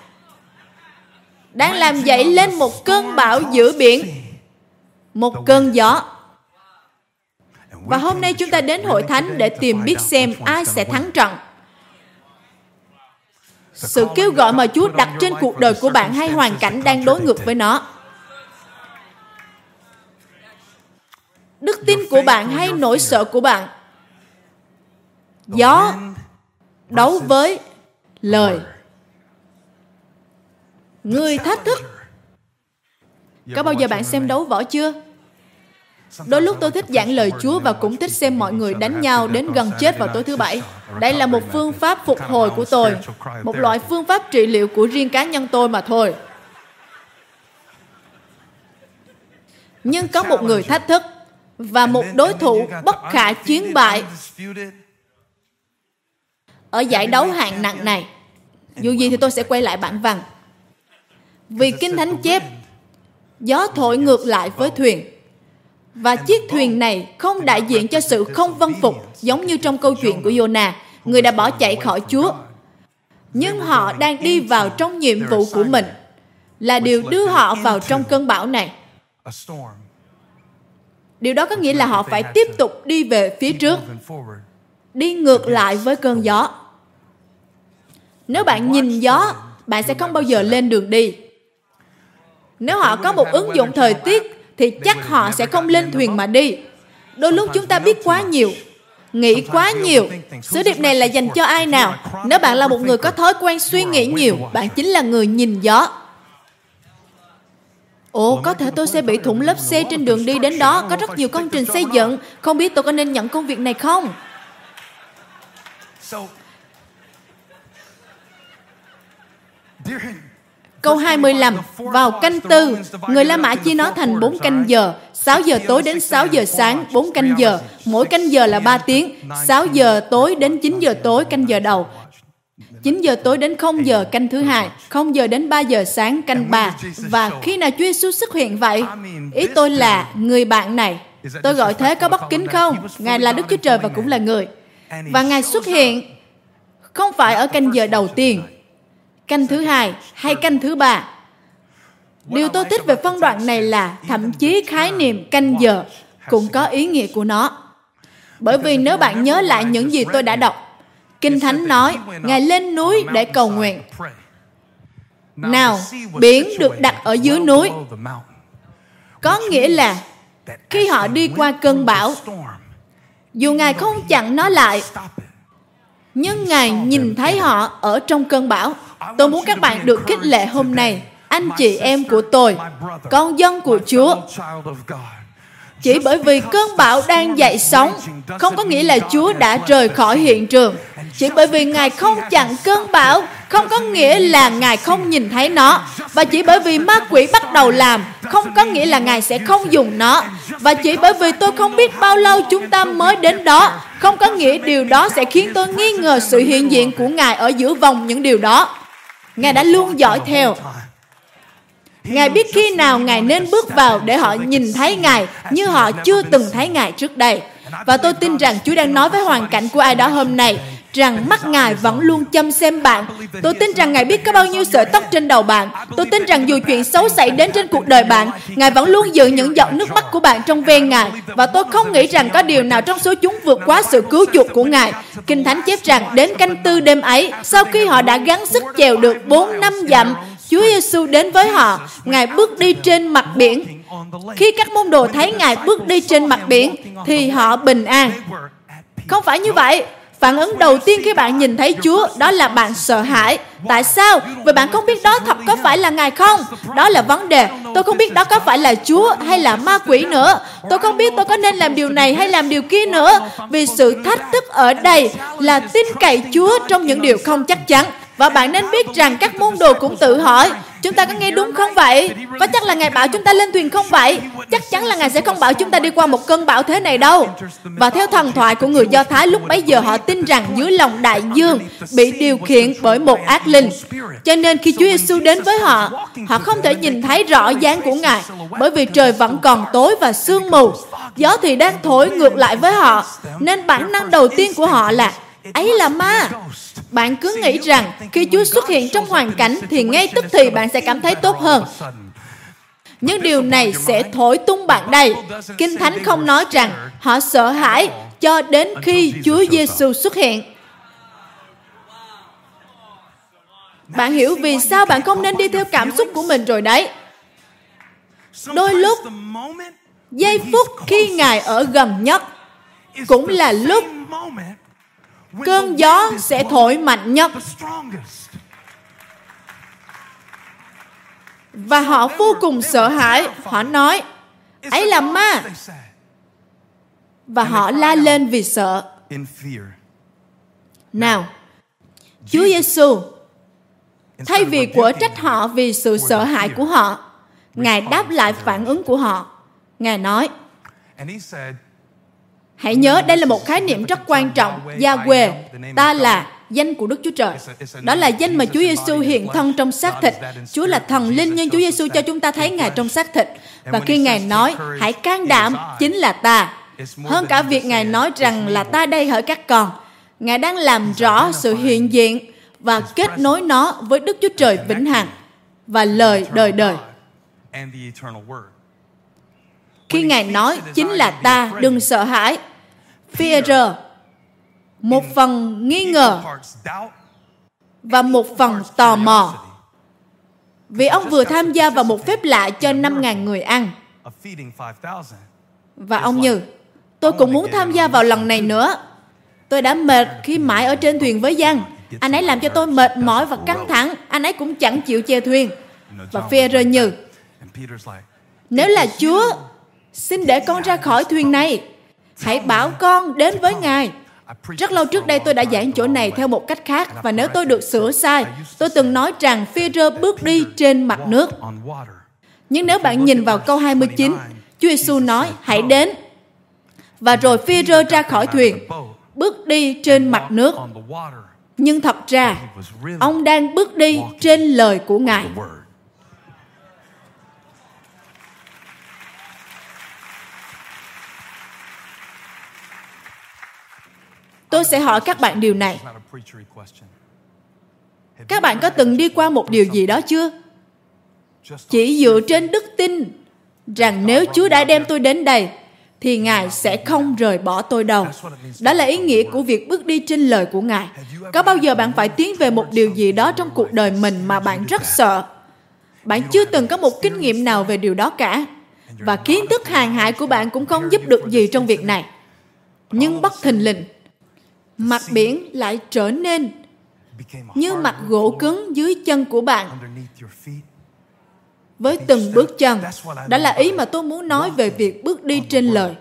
đang làm dậy lên một cơn bão giữa biển, một cơn gió. Và hôm nay chúng ta đến hội thánh để tìm biết xem ai sẽ thắng trận. Sự kêu gọi mà Chúa đặt trên cuộc đời của bạn hay hoàn cảnh đang đối ngược với nó. Đức tin của bạn hay nỗi sợ của bạn. Gió đấu với lời. Người thách thức. Có bao giờ bạn xem đấu võ chưa? Đôi lúc tôi thích giảng lời Chúa và cũng thích xem mọi người đánh nhau đến gần chết vào tối thứ bảy. Đây là một phương pháp phục hồi của tôi, một loại phương pháp trị liệu của riêng cá nhân tôi mà thôi. Nhưng có một người thách thức và một đối thủ bất khả chiến bại ở giải đấu hạng nặng này. Dù gì thì tôi sẽ quay lại bản văn. Vì Kinh Thánh chép, gió thổi ngược lại với thuyền và chiếc thuyền này không đại diện cho sự không vân phục giống như trong câu chuyện của Jonah, người đã bỏ chạy khỏi Chúa. Nhưng họ đang đi vào trong nhiệm vụ của mình là điều đưa họ vào trong cơn bão này. Điều đó có nghĩa là họ phải tiếp tục đi về phía trước, đi ngược lại với cơn gió. Nếu bạn nhìn gió, bạn sẽ không bao giờ lên đường đi. Nếu họ có một ứng dụng thời tiết thì chắc họ sẽ không lên thuyền mà đi. Đôi lúc chúng ta biết quá nhiều, nghĩ quá nhiều. Sứ điệp này là dành cho ai nào? Nếu bạn là một người có thói quen suy nghĩ nhiều, bạn chính là người nhìn gió. Ồ, có thể tôi sẽ bị thủng lớp xe trên đường đi đến đó. Có rất nhiều công trình xây dựng. Không biết tôi có nên nhận công việc này không? Câu 25, vào canh tư, người La Mã chia nó thành 4 canh giờ, 6 giờ tối đến 6 giờ sáng, 4 canh giờ, mỗi canh giờ là 3 tiếng, 6 giờ tối đến 9 giờ tối canh giờ đầu, 9 giờ tối đến 0 giờ canh thứ hai, 0 giờ đến 3 giờ sáng canh ba. Và khi nào Chúa Giêsu xuất hiện vậy? Ý tôi là người bạn này. Tôi gọi thế có bất kính không? Ngài là Đức Chúa Trời và cũng là người. Và Ngài xuất hiện không phải ở canh giờ đầu tiên, canh thứ hai hay canh thứ ba. Điều tôi thích về phân đoạn này là thậm chí khái niệm canh giờ cũng có ý nghĩa của nó. Bởi vì nếu bạn nhớ lại những gì tôi đã đọc, Kinh Thánh nói, Ngài lên núi để cầu nguyện. Nào, biển được đặt ở dưới núi. Có nghĩa là khi họ đi qua cơn bão, dù Ngài không chặn nó lại, nhưng Ngài nhìn thấy họ ở trong cơn bão. Tôi muốn các bạn được khích lệ hôm nay, anh chị em của tôi, con dân của Chúa. Chỉ bởi vì cơn bão đang dậy sóng, không có nghĩa là Chúa đã rời khỏi hiện trường. Chỉ bởi vì Ngài không chặn cơn bão, không có nghĩa là Ngài không nhìn thấy nó. Và chỉ bởi vì ma quỷ bắt đầu làm, không có nghĩa là Ngài sẽ không dùng nó. Và chỉ bởi vì tôi không biết bao lâu chúng ta mới đến đó, không có nghĩa điều đó sẽ khiến tôi nghi ngờ sự hiện diện của Ngài ở giữa vòng những điều đó. Ngài đã luôn dõi theo. Ngài biết khi nào Ngài nên bước vào để họ nhìn thấy Ngài như họ chưa từng thấy Ngài trước đây. Và tôi tin rằng Chúa đang nói với hoàn cảnh của ai đó hôm nay rằng mắt Ngài vẫn luôn chăm xem bạn. Tôi tin rằng Ngài biết có bao nhiêu sợi tóc trên đầu bạn. Tôi tin rằng dù chuyện xấu xảy đến trên cuộc đời bạn, Ngài vẫn luôn giữ những giọt nước mắt của bạn trong ven Ngài. Và tôi không nghĩ rằng có điều nào trong số chúng vượt quá sự cứu chuộc của Ngài. Kinh Thánh chép rằng đến canh tư đêm ấy, sau khi họ đã gắng sức chèo được 4 năm dặm, Chúa Giêsu đến với họ, Ngài bước đi trên mặt biển. Khi các môn đồ thấy Ngài bước đi trên mặt biển, thì họ bình an. Không phải như vậy, Phản ứng đầu tiên khi bạn nhìn thấy Chúa đó là bạn sợ hãi. Tại sao? Vì bạn không biết đó thật có phải là Ngài không? Đó là vấn đề. Tôi không biết đó có phải là Chúa hay là ma quỷ nữa. Tôi không biết tôi có nên làm điều này hay làm điều kia nữa. Vì sự thách thức ở đây là tin cậy Chúa trong những điều không chắc chắn. Và bạn nên biết rằng các môn đồ cũng tự hỏi, chúng ta có nghe đúng không vậy? Có chắc là Ngài bảo chúng ta lên thuyền không vậy? Chắc chắn là Ngài sẽ không bảo chúng ta đi qua một cơn bão thế này đâu. Và theo thần thoại của người Do Thái lúc bấy giờ họ tin rằng dưới lòng đại dương bị điều khiển bởi một ác linh. Cho nên khi Chúa Giêsu đến với họ, họ không thể nhìn thấy rõ dáng của Ngài bởi vì trời vẫn còn tối và sương mù. Gió thì đang thổi ngược lại với họ. Nên bản năng đầu tiên của họ là ấy là ma bạn cứ nghĩ rằng khi Chúa xuất hiện trong hoàn cảnh thì ngay tức thì bạn sẽ cảm thấy tốt hơn. Nhưng điều này sẽ thổi tung bạn đây. Kinh Thánh không nói rằng họ sợ hãi cho đến khi Chúa Giêsu xuất hiện. Bạn hiểu vì sao bạn không nên đi theo cảm xúc của mình rồi đấy. Đôi lúc, giây phút khi Ngài ở gần nhất cũng là lúc cơn gió sẽ thổi mạnh nhất. và họ vô cùng sợ hãi. họ nói ấy là ma. và họ la lên vì sợ. nào chúa giêsu thay vì của trách họ vì sự sợ hãi của họ ngài đáp lại phản ứng của họ. Ngài nói Hãy nhớ đây là một khái niệm rất quan trọng. Yahweh, ta là danh của Đức Chúa Trời. Đó là danh mà Chúa Giêsu hiện thân trong xác thịt. Chúa là thần linh nhưng Chúa Giêsu cho chúng ta thấy Ngài trong xác thịt. Và khi Ngài nói, hãy can đảm, chính là ta. Hơn cả việc Ngài nói rằng là ta đây hỡi các con. Ngài đang làm rõ sự hiện diện và kết nối nó với Đức Chúa Trời vĩnh hằng và lời đời đời. Khi Ngài nói, chính là ta, đừng sợ hãi, fear, một phần nghi ngờ và một phần tò mò. Vì ông vừa tham gia vào một phép lạ cho 5.000 người ăn. Và ông như, tôi cũng muốn tham gia vào lần này nữa. Tôi đã mệt khi mãi ở trên thuyền với Giang. Anh ấy làm cho tôi mệt mỏi và căng thẳng. Anh ấy cũng chẳng chịu chèo thuyền. Và Phêrô như, nếu là Chúa, xin để con ra khỏi thuyền này hãy bảo con đến với Ngài. Rất lâu trước đây tôi đã giảng chỗ này theo một cách khác và nếu tôi được sửa sai, tôi từng nói rằng phi rơ bước đi trên mặt nước. Nhưng nếu bạn nhìn vào câu 29, Chúa Giêsu nói, hãy đến. Và rồi phi rơ ra khỏi thuyền, bước đi trên mặt nước. Nhưng thật ra, ông đang bước đi trên lời của Ngài. Tôi sẽ hỏi các bạn điều này. Các bạn có từng đi qua một điều gì đó chưa? Chỉ dựa trên đức tin rằng nếu Chúa đã đem tôi đến đây, thì Ngài sẽ không rời bỏ tôi đâu. Đó là ý nghĩa của việc bước đi trên lời của Ngài. Có bao giờ bạn phải tiến về một điều gì đó trong cuộc đời mình mà bạn rất sợ? Bạn chưa từng có một kinh nghiệm nào về điều đó cả. Và kiến thức hàng hại của bạn cũng không giúp được gì trong việc này. Nhưng bất thình lình, mặt biển lại trở nên như mặt gỗ cứng dưới chân của bạn. với từng bước chân đó là ý mà tôi muốn nói về việc bước đi trên lời.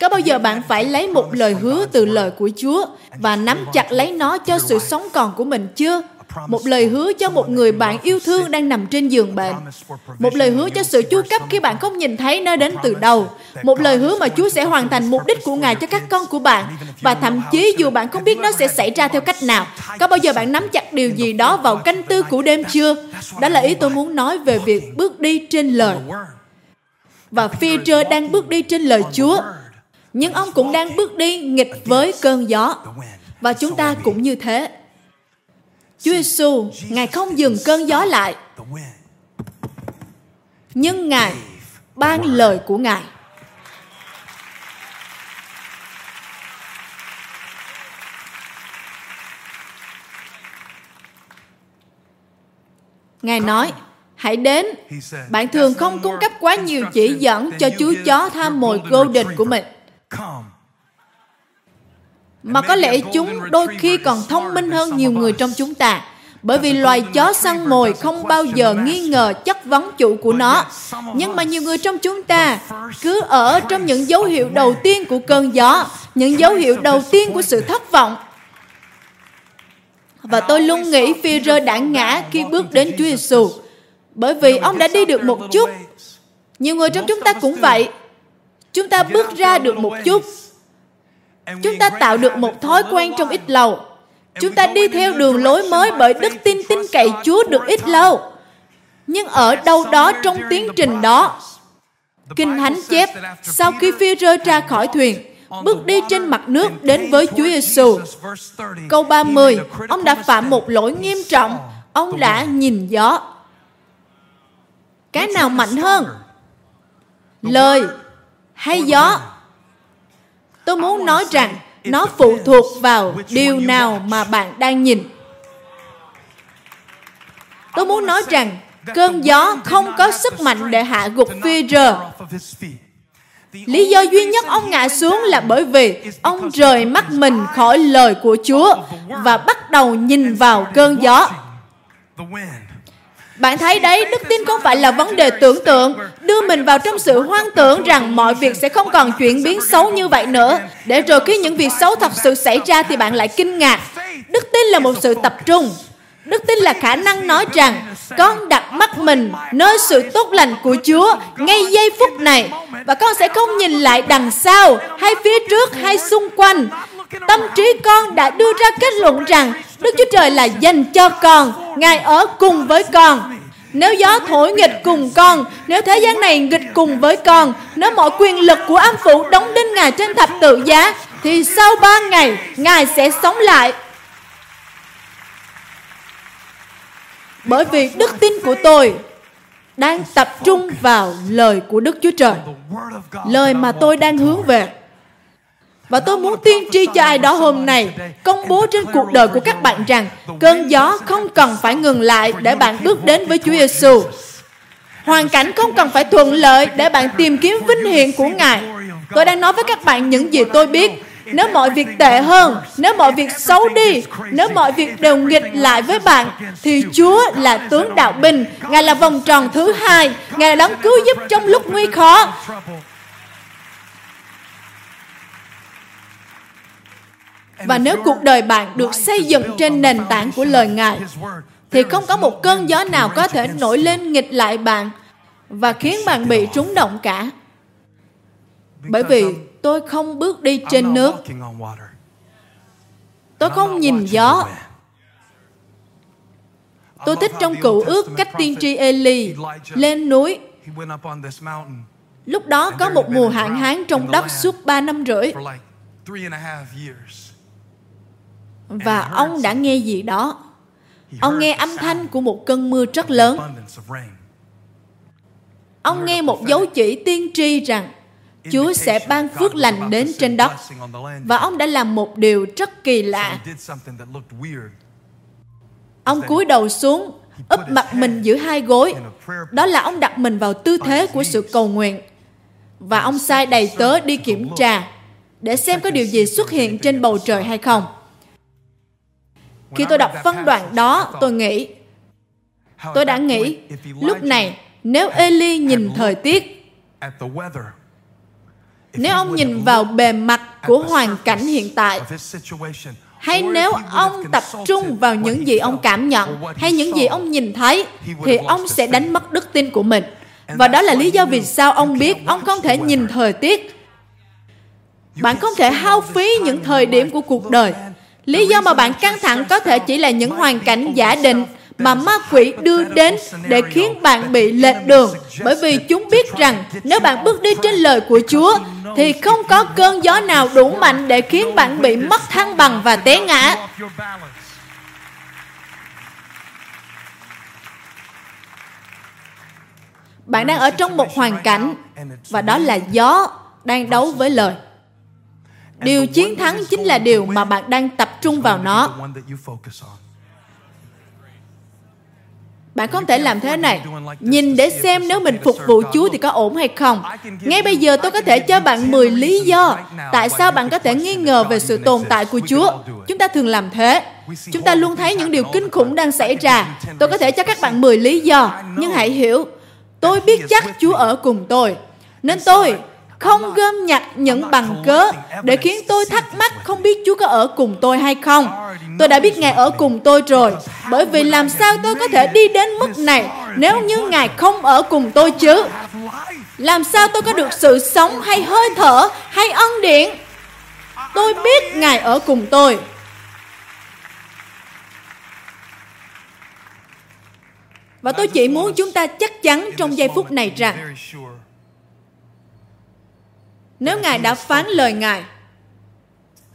Có bao giờ bạn phải lấy một lời hứa từ lời của chúa và nắm chặt lấy nó cho sự sống còn của mình chưa một lời hứa cho một người bạn yêu thương đang nằm trên giường bệnh một lời hứa cho sự chu cấp khi bạn không nhìn thấy nó đến từ đâu. một lời hứa mà chúa sẽ hoàn thành mục đích của ngài cho các con của bạn. Và thậm chí dù bạn không biết nó sẽ xảy ra theo cách nào có bao giờ bạn nắm chặt điều gì đó vào canh tư của đêm chưa đó là ý tôi muốn nói về việc bước đi trên lời. và phi trơ đang bước đi trên lời chúa. nhưng ông cũng đang bước đi nghịch với cơn gió. và chúng ta cũng như thế Chúa Giêsu, Ngài không dừng cơn gió lại. Nhưng Ngài ban lời của Ngài. Ngài nói, hãy đến. Bạn thường không cung cấp quá nhiều chỉ dẫn cho chú chó tham mồi golden của mình mà có lẽ chúng đôi khi còn thông minh hơn nhiều người trong chúng ta. Bởi vì loài chó săn mồi không bao giờ nghi ngờ chất vấn chủ của nó. Nhưng mà nhiều người trong chúng ta cứ ở trong những dấu hiệu đầu tiên của cơn gió, những dấu hiệu đầu tiên của sự thất vọng. Và tôi luôn nghĩ phi rơ đã ngã khi bước đến Chúa Giêsu, bởi vì ông đã đi được một chút. Nhiều người trong chúng ta cũng vậy. Chúng ta bước ra được một chút. Chúng ta tạo được một thói quen trong ít lâu Chúng ta đi theo đường lối mới bởi đức tin tin cậy Chúa được ít lâu. Nhưng ở đâu đó trong tiến trình đó, Kinh Thánh chép, sau khi phi rơ ra khỏi thuyền, bước đi trên mặt nước đến với Chúa Giêsu. Câu 30, ông đã phạm một lỗi nghiêm trọng, ông đã nhìn gió. Cái nào mạnh hơn? Lời hay gió? Tôi muốn nói rằng nó phụ thuộc vào điều nào mà bạn đang nhìn. Tôi muốn nói rằng cơn gió không có sức mạnh để hạ gục phi rờ. lý do duy nhất ông ngã xuống là bởi vì ông rời mắt mình khỏi lời của chúa và bắt đầu nhìn vào cơn gió bạn thấy đấy, đức tin không phải là vấn đề tưởng tượng, đưa mình vào trong sự hoang tưởng rằng mọi việc sẽ không còn chuyển biến xấu như vậy nữa, để rồi khi những việc xấu thật sự xảy ra thì bạn lại kinh ngạc. Đức tin là một sự tập trung. Đức tin là khả năng nói rằng con đặt mắt mình nơi sự tốt lành của Chúa ngay giây phút này và con sẽ không nhìn lại đằng sau hay phía trước hay xung quanh. Tâm trí con đã đưa ra kết luận rằng Đức Chúa Trời là dành cho con, Ngài ở cùng với con. Nếu gió thổi nghịch cùng con, nếu thế gian này nghịch cùng với con, nếu mọi quyền lực của âm phủ đóng đinh Ngài trên thập tự giá, thì sau ba ngày, Ngài sẽ sống lại. Bởi vì đức tin của tôi đang tập trung vào lời của Đức Chúa Trời. Lời mà tôi đang hướng về. Và tôi muốn tiên tri cho ai đó hôm nay, công bố trên cuộc đời của các bạn rằng cơn gió không cần phải ngừng lại để bạn bước đến với Chúa Giêsu. Hoàn cảnh không cần phải thuận lợi để bạn tìm kiếm vinh hiển của Ngài. Tôi đang nói với các bạn những gì tôi biết. Nếu mọi việc tệ hơn, nếu mọi việc xấu đi, nếu mọi việc đều nghịch lại với bạn, thì Chúa là tướng đạo binh, Ngài là vòng tròn thứ hai, Ngài là đấng cứu giúp trong lúc nguy khó. Và nếu cuộc đời bạn được xây dựng trên nền tảng của lời Ngài, thì không có một cơn gió nào có thể nổi lên nghịch lại bạn và khiến bạn bị trúng động cả. Bởi vì tôi không bước đi trên nước. Tôi không nhìn gió. Tôi thích trong cựu ước cách tiên tri Eli lên núi. Lúc đó có một mùa hạn hán trong đất suốt ba năm rưỡi và ông đã nghe gì đó ông nghe âm thanh của một cơn mưa rất lớn ông nghe một dấu chỉ tiên tri rằng Chúa sẽ ban phước lành đến trên đất. Và ông đã làm một điều rất kỳ lạ. Ông cúi đầu xuống, úp mặt mình giữa hai gối. Đó là ông đặt mình vào tư thế của sự cầu nguyện. Và ông sai đầy tớ đi kiểm tra để xem có điều gì xuất hiện trên bầu trời hay không. Khi tôi đọc phân đoạn đó, tôi nghĩ, tôi đã nghĩ, lúc này, nếu Eli nhìn thời tiết, nếu ông nhìn vào bề mặt của hoàn cảnh hiện tại, hay nếu ông tập trung vào những gì ông cảm nhận hay những gì ông nhìn thấy thì ông sẽ đánh mất đức tin của mình. Và đó là lý do vì sao ông biết ông không thể nhìn thời tiết. Bạn không thể hao phí những thời điểm của cuộc đời. Lý do mà bạn căng thẳng có thể chỉ là những hoàn cảnh giả định mà ma quỷ đưa đến để khiến bạn bị lệch đường bởi vì chúng biết rằng nếu bạn bước đi trên lời của Chúa, thì không có cơn gió nào đủ mạnh để khiến bạn bị mất thăng bằng và té ngã. Bạn đang ở trong một hoàn cảnh và đó là gió đang đấu với lời. Điều chiến thắng chính là điều mà bạn đang tập trung vào nó. Bạn không thể làm thế này. Nhìn để xem nếu mình phục vụ Chúa thì có ổn hay không. Ngay bây giờ tôi có thể cho bạn 10 lý do tại sao bạn có thể nghi ngờ về sự tồn tại của Chúa. Chúng ta thường làm thế. Chúng ta luôn thấy những điều kinh khủng đang xảy ra. Tôi có thể cho các bạn 10 lý do, nhưng hãy hiểu, tôi biết chắc Chúa ở cùng tôi. Nên tôi không gom nhặt những bằng cớ để khiến tôi thắc mắc không biết Chúa có ở cùng tôi hay không. Tôi đã biết Ngài ở cùng tôi rồi, bởi vì làm sao tôi có thể đi đến mức này nếu như Ngài không ở cùng tôi chứ? Làm sao tôi có được sự sống hay hơi thở hay ân điển? Tôi biết Ngài ở cùng tôi. Và tôi chỉ muốn chúng ta chắc chắn trong giây phút này rằng nếu Ngài đã phán lời Ngài,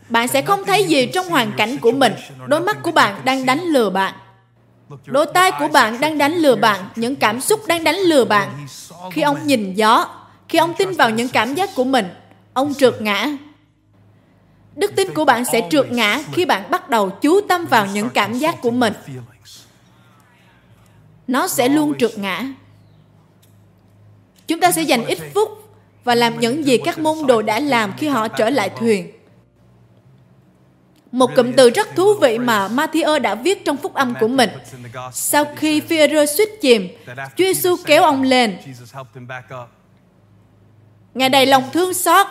bạn sẽ không thấy gì trong hoàn cảnh của mình. Đôi mắt của bạn đang đánh lừa bạn. Đôi tai của bạn đang đánh lừa bạn. Những cảm xúc đang đánh lừa bạn. Khi ông nhìn gió, khi ông tin vào những cảm giác của mình, ông trượt ngã. Đức tin của bạn sẽ trượt ngã khi bạn bắt đầu chú tâm vào những cảm giác của mình. Nó sẽ luôn trượt ngã. Chúng ta sẽ dành ít phút và làm những gì các môn đồ đã làm khi họ trở lại thuyền. Một cụm từ rất thú vị mà Matthew đã viết trong phúc âm của mình. Sau khi Phi-e-rơ suýt chìm, Chúa Giêsu kéo ông lên. Ngài đầy lòng thương xót.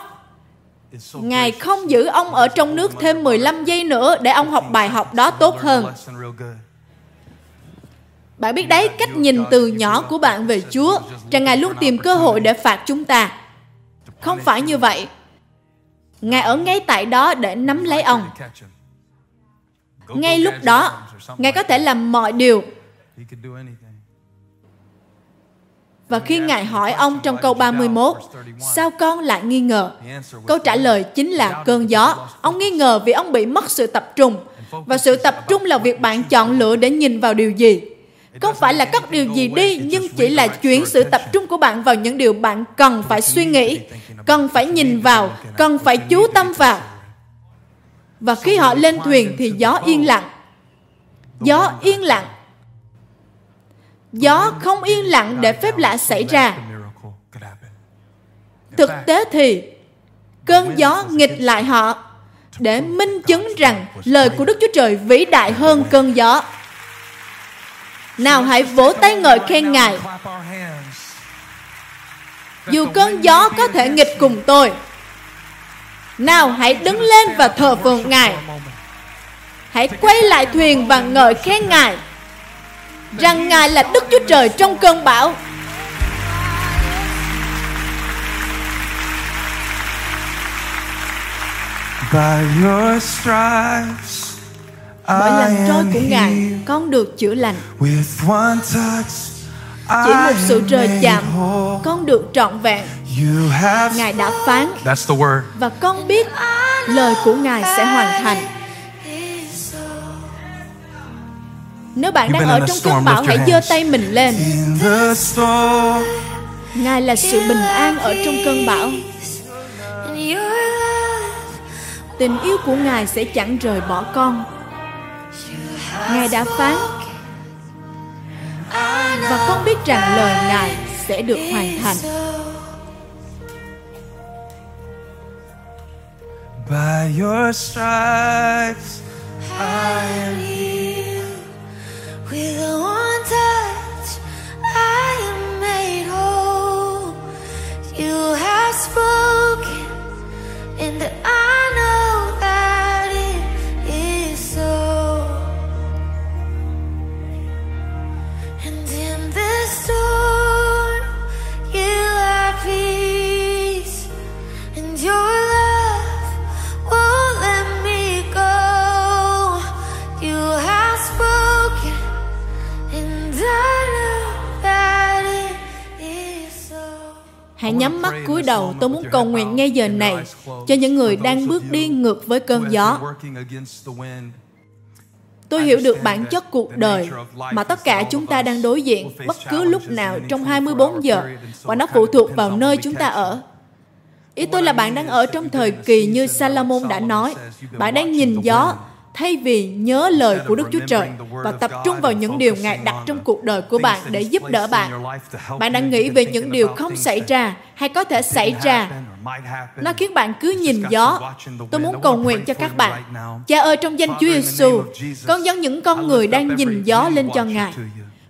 Ngài không giữ ông ở trong nước thêm 15 giây nữa để ông học bài học đó tốt hơn. Bạn biết đấy, cách nhìn từ nhỏ của bạn về Chúa, rằng Ngài luôn tìm cơ hội để phạt chúng ta. Không phải như vậy. Ngài ở ngay tại đó để nắm lấy ông. Ngay lúc đó, Ngài có thể làm mọi điều. Và khi Ngài hỏi ông trong câu 31, sao con lại nghi ngờ? Câu trả lời chính là cơn gió. Ông nghi ngờ vì ông bị mất sự tập trung. Và sự tập trung là việc bạn chọn lựa để nhìn vào điều gì. Không phải là cất điều gì đi, nhưng chỉ là chuyển sự tập trung của bạn vào những điều bạn cần phải suy nghĩ, cần phải nhìn vào, cần phải chú tâm vào. Và khi họ lên thuyền thì gió yên lặng. Gió yên lặng. Gió không yên lặng để phép lạ xảy ra. Thực tế thì cơn gió nghịch lại họ để minh chứng rằng lời của Đức Chúa Trời vĩ đại hơn cơn gió. Nào hãy vỗ tay ngợi khen Ngài. Dù cơn gió có thể nghịch cùng tôi. Nào hãy đứng lên và thờ phượng Ngài. Hãy quay lại thuyền và ngợi khen Ngài. Rằng Ngài là Đức Chúa Trời trong cơn bão. By your stripes bởi lần trôi của Ngài, con được chữa lành. Chỉ một sự rời chạm, con được trọn vẹn. Ngài đã phán, và con biết lời của Ngài sẽ hoàn thành. Nếu bạn đang ở trong cơn bão, hãy giơ tay mình lên. Ngài là sự bình an ở trong cơn bão. Tình yêu của Ngài sẽ chẳng rời bỏ con. Ngài đã phán và con biết rằng lời Ngài sẽ được hoàn thành. By your stripes, I am healed. With one touch, I am made whole. You have spoken and Hãy nhắm mắt cúi đầu, tôi muốn cầu nguyện ngay giờ này cho những người đang bước đi ngược với cơn gió. Tôi hiểu được bản chất cuộc đời mà tất cả chúng ta đang đối diện bất cứ lúc nào trong 24 giờ và nó phụ thuộc vào nơi chúng ta ở. Ý tôi là bạn đang ở trong thời kỳ như Salomon đã nói. Bạn đang nhìn gió, thay vì nhớ lời của Đức Chúa Trời và tập trung vào những điều Ngài đặt trong cuộc đời của bạn để giúp đỡ bạn. Bạn đang nghĩ về những điều không xảy ra hay có thể xảy ra. Nó khiến bạn cứ nhìn gió. Tôi muốn cầu nguyện cho các bạn. Cha ơi, trong danh Chúa Giêsu, con dâng những con người đang nhìn gió lên cho Ngài.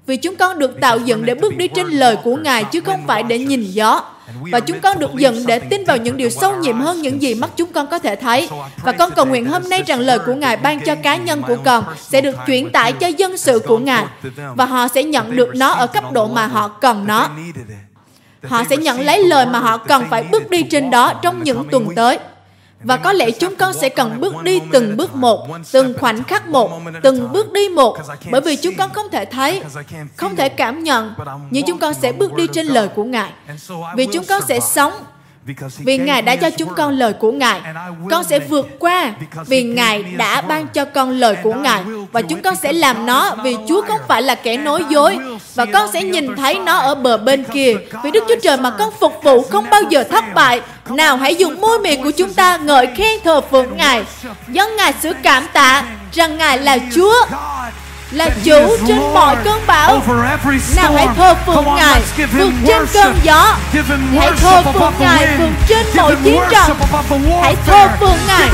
Vì chúng con được tạo dựng để bước đi trên lời của Ngài chứ không phải để nhìn gió. Và chúng con được dựng để tin vào những điều sâu nhiệm hơn những gì mắt chúng con có thể thấy. Và con cầu nguyện hôm nay rằng lời của Ngài ban cho cá nhân của con sẽ được chuyển tải cho dân sự của Ngài. Và họ sẽ nhận được nó ở cấp độ mà họ cần nó. Họ sẽ nhận lấy lời mà họ cần phải bước đi trên đó trong những tuần tới. Và có lẽ chúng con sẽ cần bước đi từng bước một, từng khoảnh khắc một, từng bước đi một, bởi vì chúng con không thể thấy, không thể cảm nhận, nhưng chúng con sẽ bước đi trên lời của Ngài. Vì chúng con sẽ sống vì Ngài đã cho chúng con lời của Ngài. Con sẽ vượt qua vì Ngài đã ban cho con lời của Ngài. Và chúng con sẽ làm nó vì Chúa không phải là kẻ nói dối. Và con sẽ nhìn thấy nó ở bờ bên kia. Vì Đức Chúa Trời mà con phục vụ không bao giờ thất bại. Nào hãy dùng môi miệng của chúng ta ngợi khen thờ phượng Ngài. Dân Ngài sự cảm tạ rằng Ngài là Chúa là chủ trên mọi cơn bão. Nào hãy thờ phượng Ngài vượt trên cơn gió. Hãy thờ phượng Ngài vượt trên mọi chiến trận. Hãy thờ phượng Ngài.